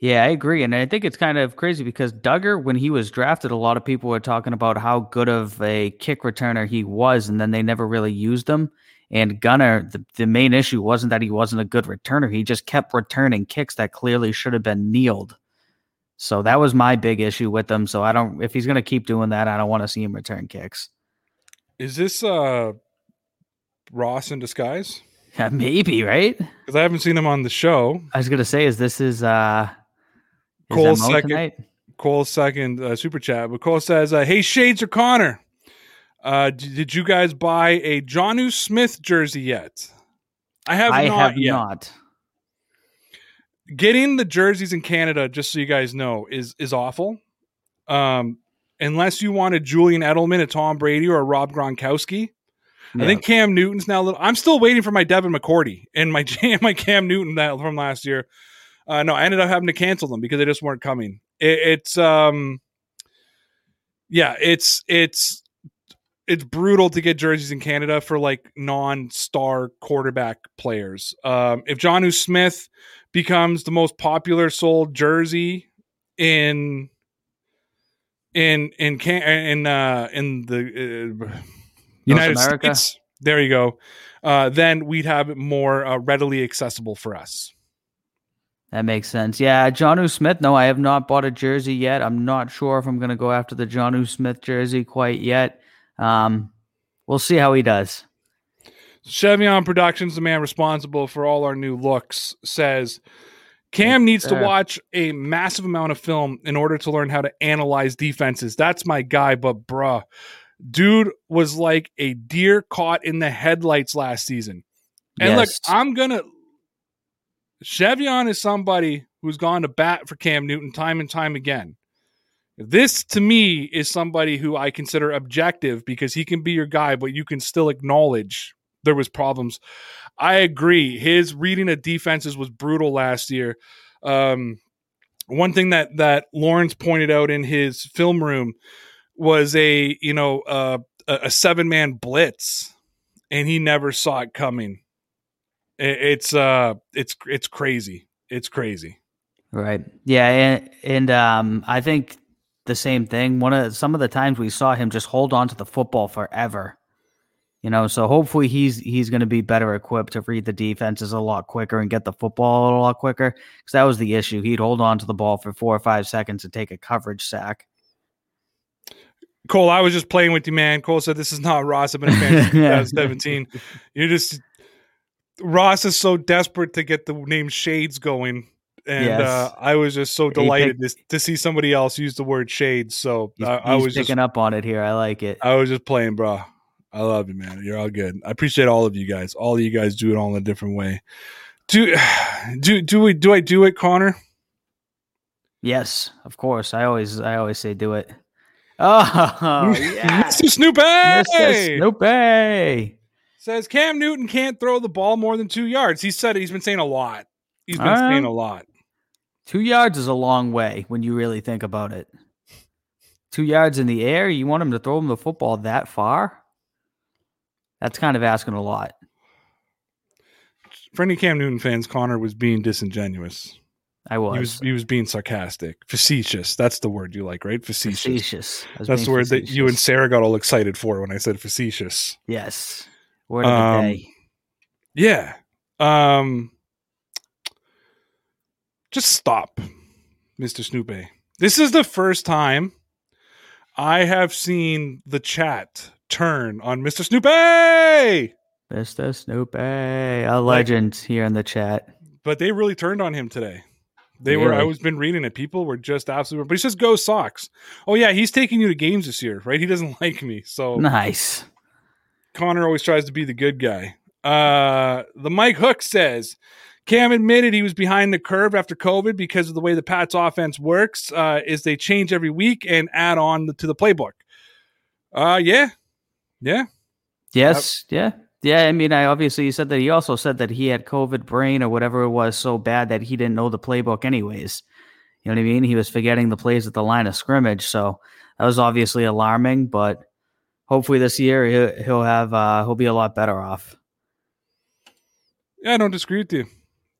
Yeah, I agree. And I think it's kind of crazy because Dugger, when he was drafted, a lot of people were talking about how good of a kick returner he was, and then they never really used him. And Gunnar, the, the main issue wasn't that he wasn't a good returner. He just kept returning kicks that clearly should have been kneeled. So that was my big issue with him. So I don't, if he's going to keep doing that, I don't want to see him return kicks. Is this uh, Ross in disguise? Yeah, *laughs* maybe, right? Because I haven't seen him on the show. I was going to say, is this is, uh, Cole second. tonight? Cole's second uh, super chat, but Cole says, uh, "Hey Shades or Connor, uh, d- did you guys buy a Jonnu Smith jersey yet? I have I not have yet. not. Getting the jerseys in Canada, just so you guys know, is is awful. Um, unless you want a Julian Edelman, a Tom Brady, or a Rob Gronkowski. I think Cam Newton's now. a little- I'm still waiting for my Devin McCourty and my *laughs* my Cam Newton that from last year. Uh, no, I ended up having to cancel them because they just weren't coming. It, it's um, yeah, it's it's it's brutal to get jerseys in Canada for like non-star quarterback players. Um, if John Smith becomes the most popular sold jersey in in in can in uh in the uh, United America? States, there you go. Uh, then we'd have it more uh, readily accessible for us. That makes sense. Yeah, Jonnu Smith. No, I have not bought a jersey yet. I'm not sure if I'm going to go after the Jonnu Smith jersey quite yet. Um, we'll see how he does. Chevion Productions, the man responsible for all our new looks, says Cam needs to watch a massive amount of film in order to learn how to analyze defenses. That's my guy, but bruh, dude was like a deer caught in the headlights last season. And Yes. look, I'm gonna Chevion is somebody who's gone to bat for Cam Newton time and time again. This to me is somebody who I consider objective because he can be your guy, but you can still acknowledge there was problems. I agree. His reading of defenses was brutal last year. Um, one thing that that Lawrence pointed out in his film room was a you know uh, a, a seven man blitz, and he never saw it coming. It, it's uh it's it's crazy. It's crazy. Right. Yeah, and, and um, I think the same thing. One of some of the times we saw him just hold on to the football forever. You know, so hopefully he's he's going to be better equipped to read the defenses a lot quicker and get the football a lot quicker. Because that was the issue. He'd hold on to the ball for four or five seconds and take a coverage sack. Cole, I was just playing with you, man. Cole said this is not Ross. I've been a fan since *laughs* 2017. You're just Ross is so desperate to get the name Shades going. And Yes. uh, I was just so delighted to, to see somebody else use the word shades. So He's, I, I he's was picking just up on it here. I like it. I was just playing, bro. I love you, man. You're all good. I appreciate all of you guys. All of you guys do it all in a different way. Do *sighs* do do we do I do it, Connor? Yes, of course. I always I always say do it. *laughs* Oh *laughs* yeah, Mr. Snoopy Mr. Snoopy. Says Cam Newton can't throw the ball more than two yards. He said it. He's been saying a lot. He's been All saying a lot. Two yards is a long way when you really think about it. Two yards in the air, you want him to throw him the football that far? That's kind of asking a lot. For any Cam Newton fans, Connor was being disingenuous. I was, He was he was being sarcastic, facetious. That's the word you like, right? Facetious. facetious. That's the word that you and. Sarah got all excited for when I said facetious. Yes. Word of Um, the day. Yeah. Um just stop, Mr. Snoopy. This is the first time I have seen the chat turn on Mr. Snoopy. Mr. Snoopy, a legend here in the chat. But they really turned on him today. They were I Really? was been reading it. People were just absolutely but he says go socks. Oh yeah, he's taking you to games this year, right? He doesn't *laughs* like me. So Nice. Connor always tries to be the good guy. Uh, the Mike Hook says Cam admitted he was behind the curve after COVID because of the way the Pats offense works. Uh, is they change every week and add on to the playbook. Uh, yeah, yeah. Yes. yeah. Yeah. I mean, I obviously he said that he also said that he had COVID brain or whatever it was so bad that he didn't know the playbook anyways. You know what I mean? He was forgetting the plays at the line of scrimmage. So that was obviously alarming, but hopefully this year he'll, he'll have, uh, he'll be a lot better off. Yeah, I don't disagree with you.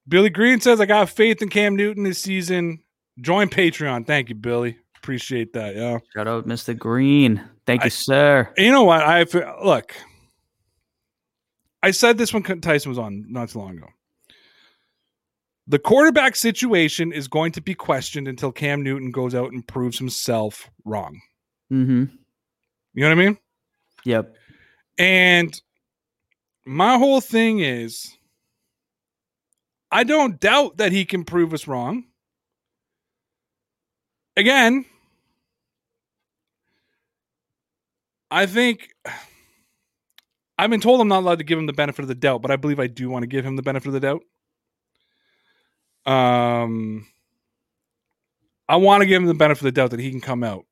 Billy Green says I got faith in Cam Newton this season. Join Patreon. Thank you, Billy. Appreciate that. Yeah. Shout out, Mr. Green. Thank I- you, sir. You know what? I look. I said this when Tyson was on not too long ago. The quarterback situation is going to be questioned until Cam Newton goes out and proves himself wrong. Mm-hmm. You know what I mean? Yep. And my whole thing is I don't doubt that he can prove us wrong. Again, I think I've been told I'm not allowed to give him the benefit of the doubt, but I believe I do want to give him the benefit of the doubt. Um I want to give him the benefit of the doubt that he can come out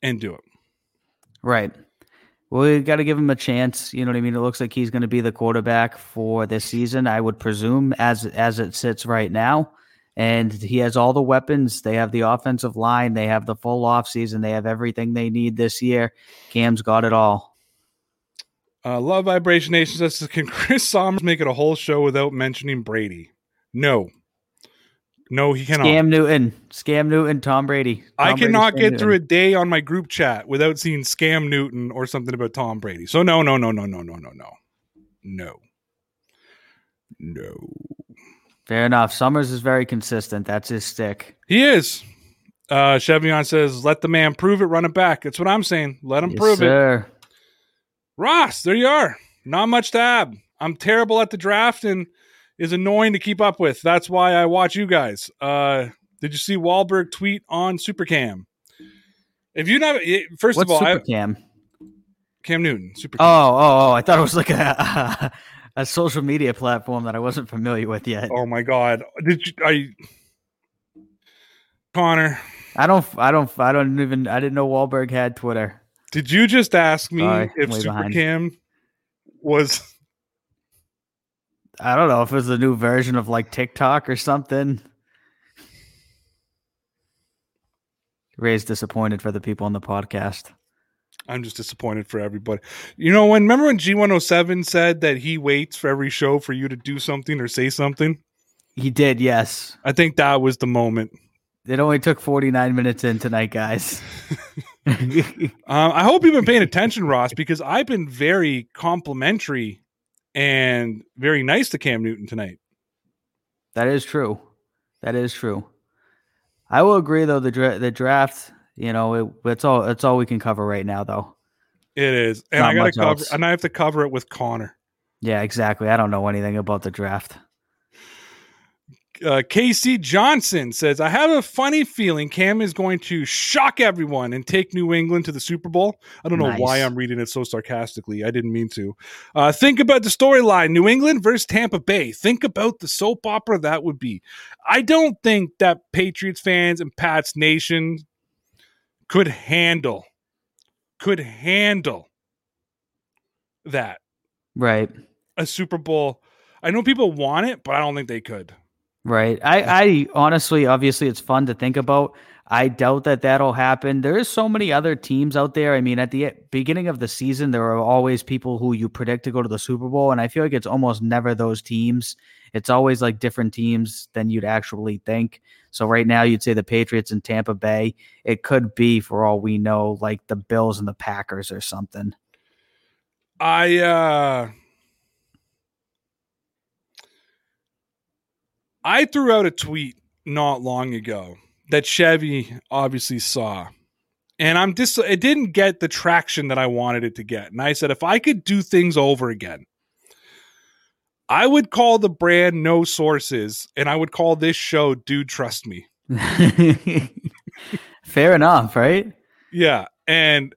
and do it. Right. We got to give him a chance. You know what I mean? It looks like he's going to be the quarterback for this season, I would presume, as as it sits right now. And he has all the weapons. They have the offensive line. They have the full off season. They have everything they need this year. Cam's got it all. Uh, Love Vibration Nation says, can Chris Sommers make it a whole show without mentioning Brady? No. No, he cannot. Scam Newton, Scam Newton, Tom Brady. I Tom Brady, cannot Scam get through a day on my group chat without seeing Scam Newton or something about Tom Brady. So no, no, no, no, no, no, no, no. No. No. Fair enough. Summers is very consistent. That's his stick. He is. Uh, Chevion says, "Let the man prove it. Run it back." That's what I'm saying. Let him Yes, prove it. Ross, there you are. Not much to add. I'm terrible at the draft and is annoying to keep up with. That's why I watch you guys. Uh, did you see Wahlberg tweet on Supercam? If you know, first What's of all, I, Super Cam? Newton, Supercam. Oh, oh, oh! I thought it was like a *laughs* a social media platform that I wasn't familiar with yet. Oh my God! Did you? I Connor, I don't, I don't, I don't even. I didn't know Wahlberg had Twitter. did you just ask me Sorry, if. Supercam was? I don't know if it was a new version of like TikTok or something. Ray's disappointed for the people on the podcast. I'm just disappointed for everybody. You know when? Remember when G107 said that he waits for every show for you to do something or say something? He did, yes. I think that was the moment. It only took 49 minutes in tonight, guys. *laughs* *laughs* Um, I hope you've been paying attention, Ross, because I've been very complimentary and very nice to Cam Newton tonight. that is true. That is true. I will agree, though. The dra- the draft, you know, it, it's all it's all we can cover right now, though. It is, and Not I got to cover, else. and I have to cover it with Connor. Yeah, exactly. I don't know anything about the draft. Uh, Casey Johnson says, "I have a funny feeling Cam is going to shock everyone and take New England to the Super Bowl." I don't know why I'm reading it so sarcastically. I didn't mean to. Uh, think about the storyline: New England versus Tampa Bay. Think about the soap opera that would be. I don't think that Patriots fans and Pats Nation could handle could handle that Right. a Super Bowl. I know people want it, but I don't think they could. Right. I, I honestly, obviously, it's fun to think about. I doubt that that'll happen. There is so many other teams out there. I mean, at the beginning of the season, there are always people who you predict to go to the Super Bowl, and I feel like it's almost never those teams. It's always like different teams than you'd actually think. So right now, you'd say the Patriots and Tampa Bay. It could be, for all we know, like the Bills and the Packers or something. I uh I threw out a tweet not long ago that Chevy obviously saw. And I'm just it didn't get the traction that I wanted it to get. And I said if I could do things over again, I would call the brand No Sources and I would call this show Dude Trust Me. *laughs* Fair enough, right? Yeah, and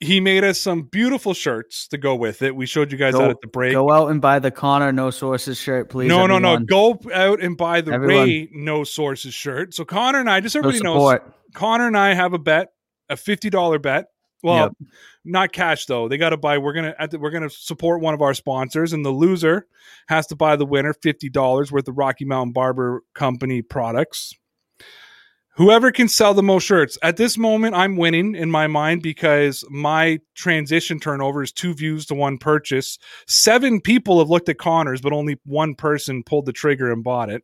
he made us some beautiful shirts to go with it. We showed you guys Go- that at the break. Go out and buy the Connor No Sources shirt, please. no, no, no. Go out and buy the Everyone. Ray No Sources shirt. So Connor and I, just everybody knows. Connor and I have a bet, a fifty dollar bet. Well, Yep. not cash though. They got to buy. We're gonna at the, we're gonna support one of our sponsors, and the loser has to buy the winner fifty dollars worth of Rocky Mountain Barber Company products. Whoever can sell the most shirts at this moment, I'm winning in my mind because my transition turnover is two views to one purchase. Seven people have looked at Connor's, but only one person pulled the trigger and bought it.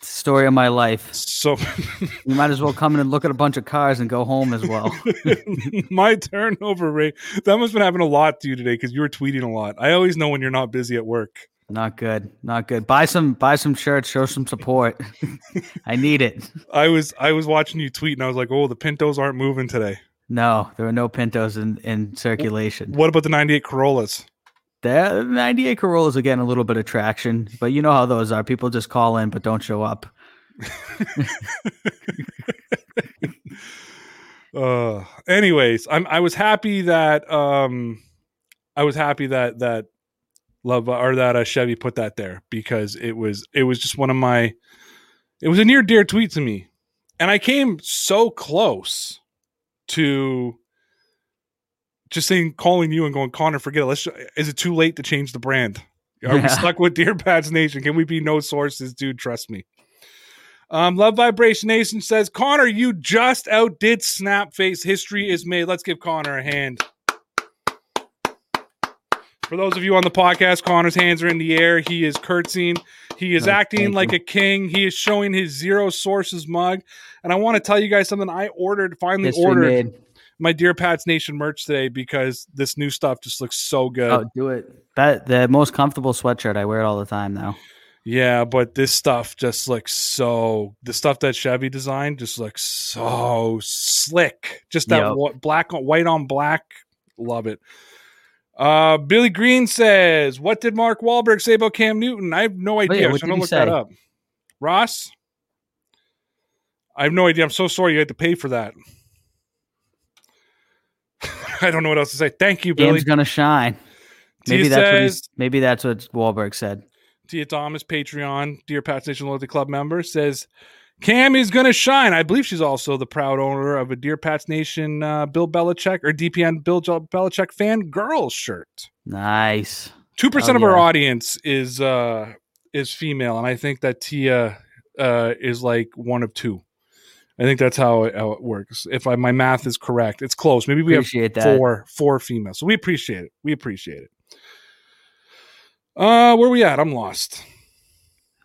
Story of my life. So *laughs* You might as well come in and look at a bunch of cars and go home as well. *laughs* my turnover rate that must have been happening a lot to you today because you were tweeting a lot. I always know when you're not busy at work. Not good. Not good. Buy some buy some shirts, show some support. *laughs* I need it. I was I was watching you tweet and I was like, oh, the Pintos aren't moving today. No, there are no Pintos in, in circulation. What about the '98 Corollas? The 98 Corollas are getting a little bit of traction, but you know how those are. People just call in but don't show up. *laughs* Uh, anyways, I'm I was happy that um, I was happy that that love or that uh, Chevy put that there because it was it was just one of my it was a near dear tweet to me, and I came so close to just saying calling you and going Connor, forget it. Let's. Is it too late to change the brand? Are we stuck with Dear Pats Nation? Can we be no sources, dude? Trust me. Um, Love Vibration Nation says, Connor, you just outdid Snapface. History is made. Let's give Connor a hand. For those of you on the podcast, Connor's hands are in the air. He is curtsying. He is acting like you. a king. He is showing his zero sources mug. And I want to tell you guys something. I ordered, finally History ordered made. my Dear Pats Nation merch today because this new stuff just looks so good. Oh, do it. That the most comfortable sweatshirt. I wear it all the time now. Yeah, but this stuff just looks so. The stuff that Chevy designed just looks so slick. Just that Yep. black white on black. Love it. Uh, Billy Green says, "What did Mark Wahlberg say about Cam Newton?" I have no idea. yeah, what so did I'm he look that up. Ross, I have no idea. I'm so sorry you had to pay for that. *laughs* I don't know what else to say. Thank you, Billy. Game's gonna shine. Tia Maybe that's what says, he's, maybe that's what Wahlberg said. Tia Thomas, Patreon, Dear Pats Nation Loyalty Club member, says Cam is going to shine. I believe she's also the proud owner of a Dear Pats Nation uh, Bill Belichick or DPN Bill Belichick fan girl shirt. Nice. Two percent Oh, of our audience is uh, is female, and I think that Tia uh, is like one of two. I think that's how it, how it works. If I, my math is correct, it's close. Maybe we Appreciate have that. four four females, so we appreciate it. We appreciate it. Uh, where we at? I'm lost.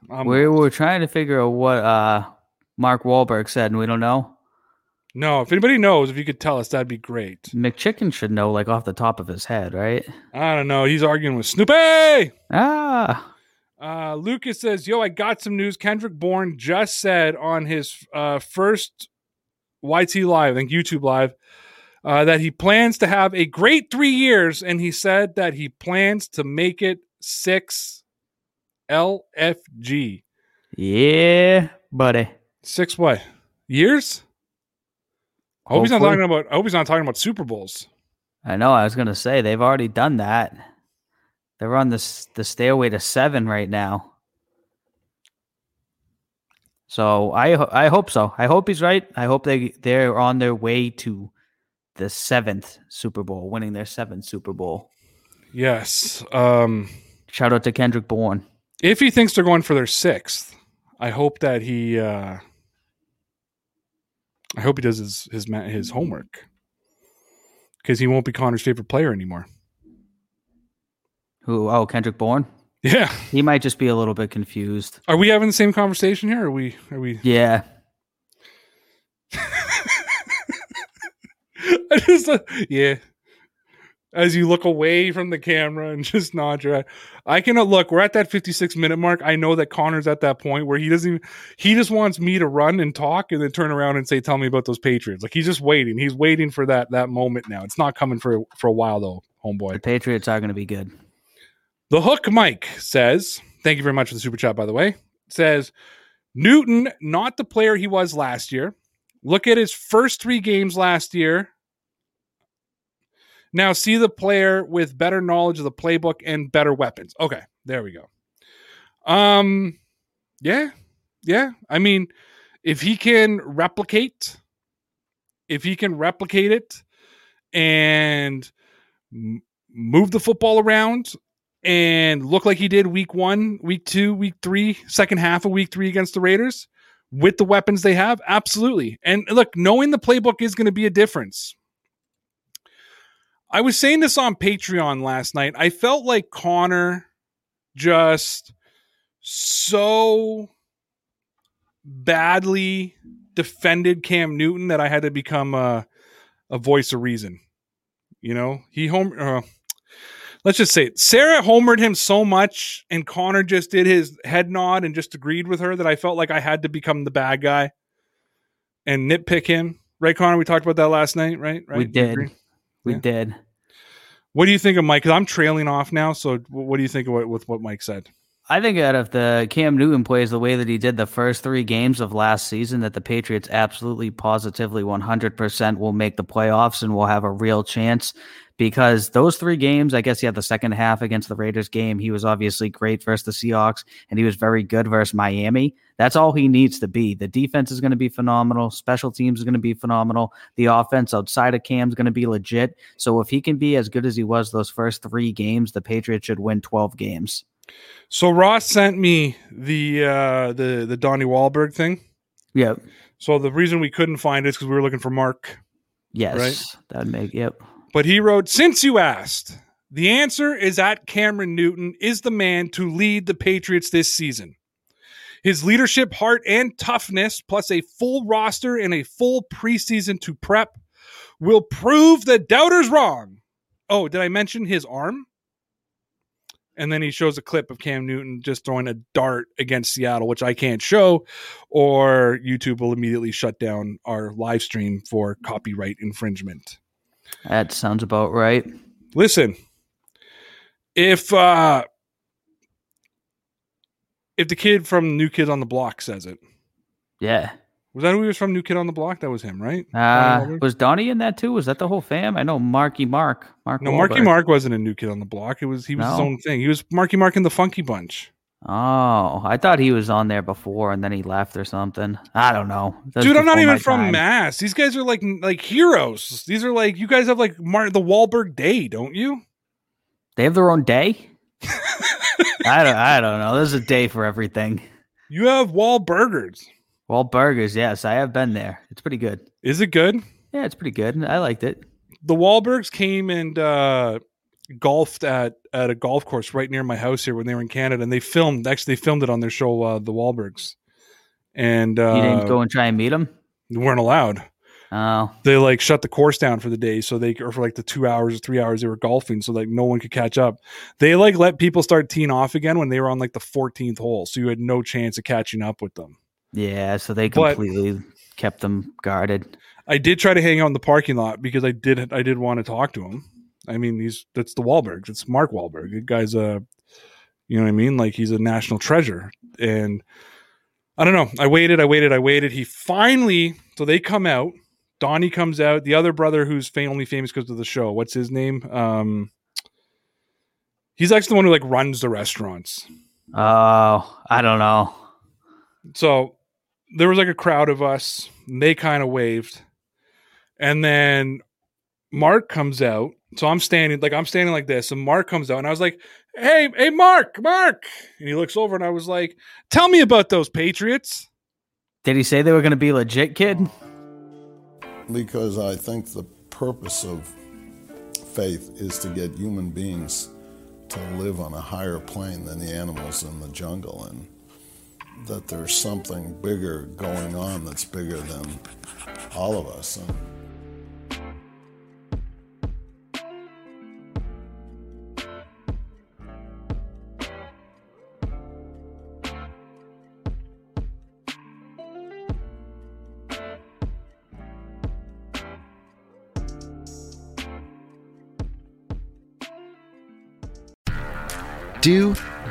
I'm we were trying to figure out what uh, Mark Wahlberg said, and we don't know. No, if anybody knows, if you could tell us, that'd be great. McChicken should know, like off the top of his head, right? I don't know. He's arguing with Snoopy. Ah, Uh, Lucas says, "Yo, I got some news. Kendrick Bourne just said on his uh, first YT live, I think YouTube live, uh, that he plans to have a great three years, and he said that he plans to make it six LFG. yeah, buddy. Six what years? I hope he's not talking about. I hope he's not talking about Super Bowls. I know. I was gonna say they've already done that. They're on this the stairway to seven right now. So I I hope so. I hope he's right. I hope they they're on their way to the seventh Super Bowl, winning their seventh Super Bowl. Yes. Um, Shout out to Kendrick Bourne. if he thinks they're going for their sixth, I hope that he. Uh, I hope he does his his his homework because he won't be Connor's favorite player anymore. Who? Oh, Kendrick Bourne. Yeah. He might just be a little bit confused. Are we having the same conversation here? Are we? Are we? Yeah. *laughs* I just, uh, yeah. As you look away from the camera and *laughs* just nod your head, I cannot look. We're at that 56 minute mark. I know that Connor's at that point where he doesn't. Even, he just wants me to run and talk and then turn around and say, "Tell me about those Patriots." Like he's just waiting. He's waiting for that that moment now. It's not coming for for a while though, homeboy. The. Patriots are going to be good. The Hook Mike says, "Thank you very much for the super chat." By the way, says Newton not the player he was last year. Look at his first three games last year. Now see the player with better knowledge of the playbook and better weapons. Okay, there we go. Um, yeah, yeah. I mean, if he can replicate, if he can replicate it, and m- move the football around and look like he did week one, week two, week three, second half of week three against the Raiders with the weapons they have, absolutely. And look, knowing the playbook is going to be a difference. I was saying this on Patreon last night. I felt like Connor just so badly defended Cam Newton that I had to become a, a voice of reason. You know, he home. Uh, let's just say it. Sarah homered him so much, and Connor just did his head nod and just agreed with her that I felt like I had to become the bad guy and nitpick him. Right, Connor? We talked about that last night, right? Right. We did. We Yeah. did. What do you think of Mike? Because I'm trailing off now. So, what do you think of what, with what Mike said? I think that if the Cam Newton plays the way that he did the first three games of last season, that the Patriots absolutely, positively, 100% will make the playoffs and will have a real chance. Because those three games, I guess he had the second half against the Raiders game. He was obviously great versus the Seahawks, and he was very good versus Miami. That's all he needs to be. The defense is going to be phenomenal. Special teams is going to be phenomenal. The offense outside of Cam is going to be legit. So if he can be as good as he was those first three games, the Patriots should win 12 games. So Ross sent me the uh, the the Donnie Wahlberg thing. Yep. So the reason we couldn't find it is because we were looking for Mark. Yes, Right? that'd make yep. But he wrote, since you asked, the answer is that Cameron Newton is the man to lead the Patriots this season. His leadership, heart, and toughness, plus a full roster and a full preseason to prep, will prove the doubters wrong. Oh, did I mention his arm? and then he shows a clip of Cam Newton just throwing a dart against Seattle, which I can't show, or YouTube will immediately shut down our live stream for copyright infringement. That sounds about right. Listen, if uh if the kid from New Kid on the Block says it, Yeah. was that who he was from? New Kid on the Block? That was him, right? Uh, Donnie was Donnie in that too? Was that the whole fam? I know Marky Mark. Mark. no, Marky Mark wasn't a New Kid on the Block. It was he was his own thing. He was Marky Mark in the Funky Bunch. Oh, I thought he was on there before and then he left or something. I don't know. That's Dude, I'm not even from time. Mass. These guys are like like heroes. These are like you guys have like Mar- the Wahlberg Day, don't you? They have their own day. I don't. I don't know. There's a day for everything. *laughs* You have Wahlburgers. Well, burgers. Yes, I have been there. It's pretty good. Is it good? Yeah, it's pretty good. I liked it. The Wahlbergs came and uh, golfed at at a golf course right near my house here when they were in Canada, and they filmed. Actually, they filmed it on their show, uh, The Wahlbergs, and uh, You didn't go and try and meet them. they weren't allowed. Oh, They like shut the course down for the day, so they or for like the two hours or three hours they were golfing, so like no one could catch up. They like let people start teeing off again when they were on like the 14th hole, so you had no chance of catching up with them. yeah. So they But- completely kept them guarded. I did try to hang out in the parking lot because I did I did want to talk to him. I mean, he's that's the Wahlbergs. It's Mark Wahlberg. The guy's a, you know what I mean? Like he's a national treasure. And I don't know. I waited. I waited. I waited. He finally. So they come out. Donnie comes out. The other brother who's fam- only famous because of the show. What's his name? Um, he's actually the one who like runs the restaurants. Oh, I don't know. So there was like a crowd of us. And they kind of waved, and then Mark comes out. So I'm standing like I'm standing like this, and Mark comes out, and I was like, "Hey, hey, Mark, Mark!" And he looks over, and I was like, "Tell me about those Patriots." Did he say they were going to be legit, kid? because I think the purpose of faith is to get human beings to live on a higher plane than the animals in the jungle and that there's something bigger going on that's bigger than all of us. And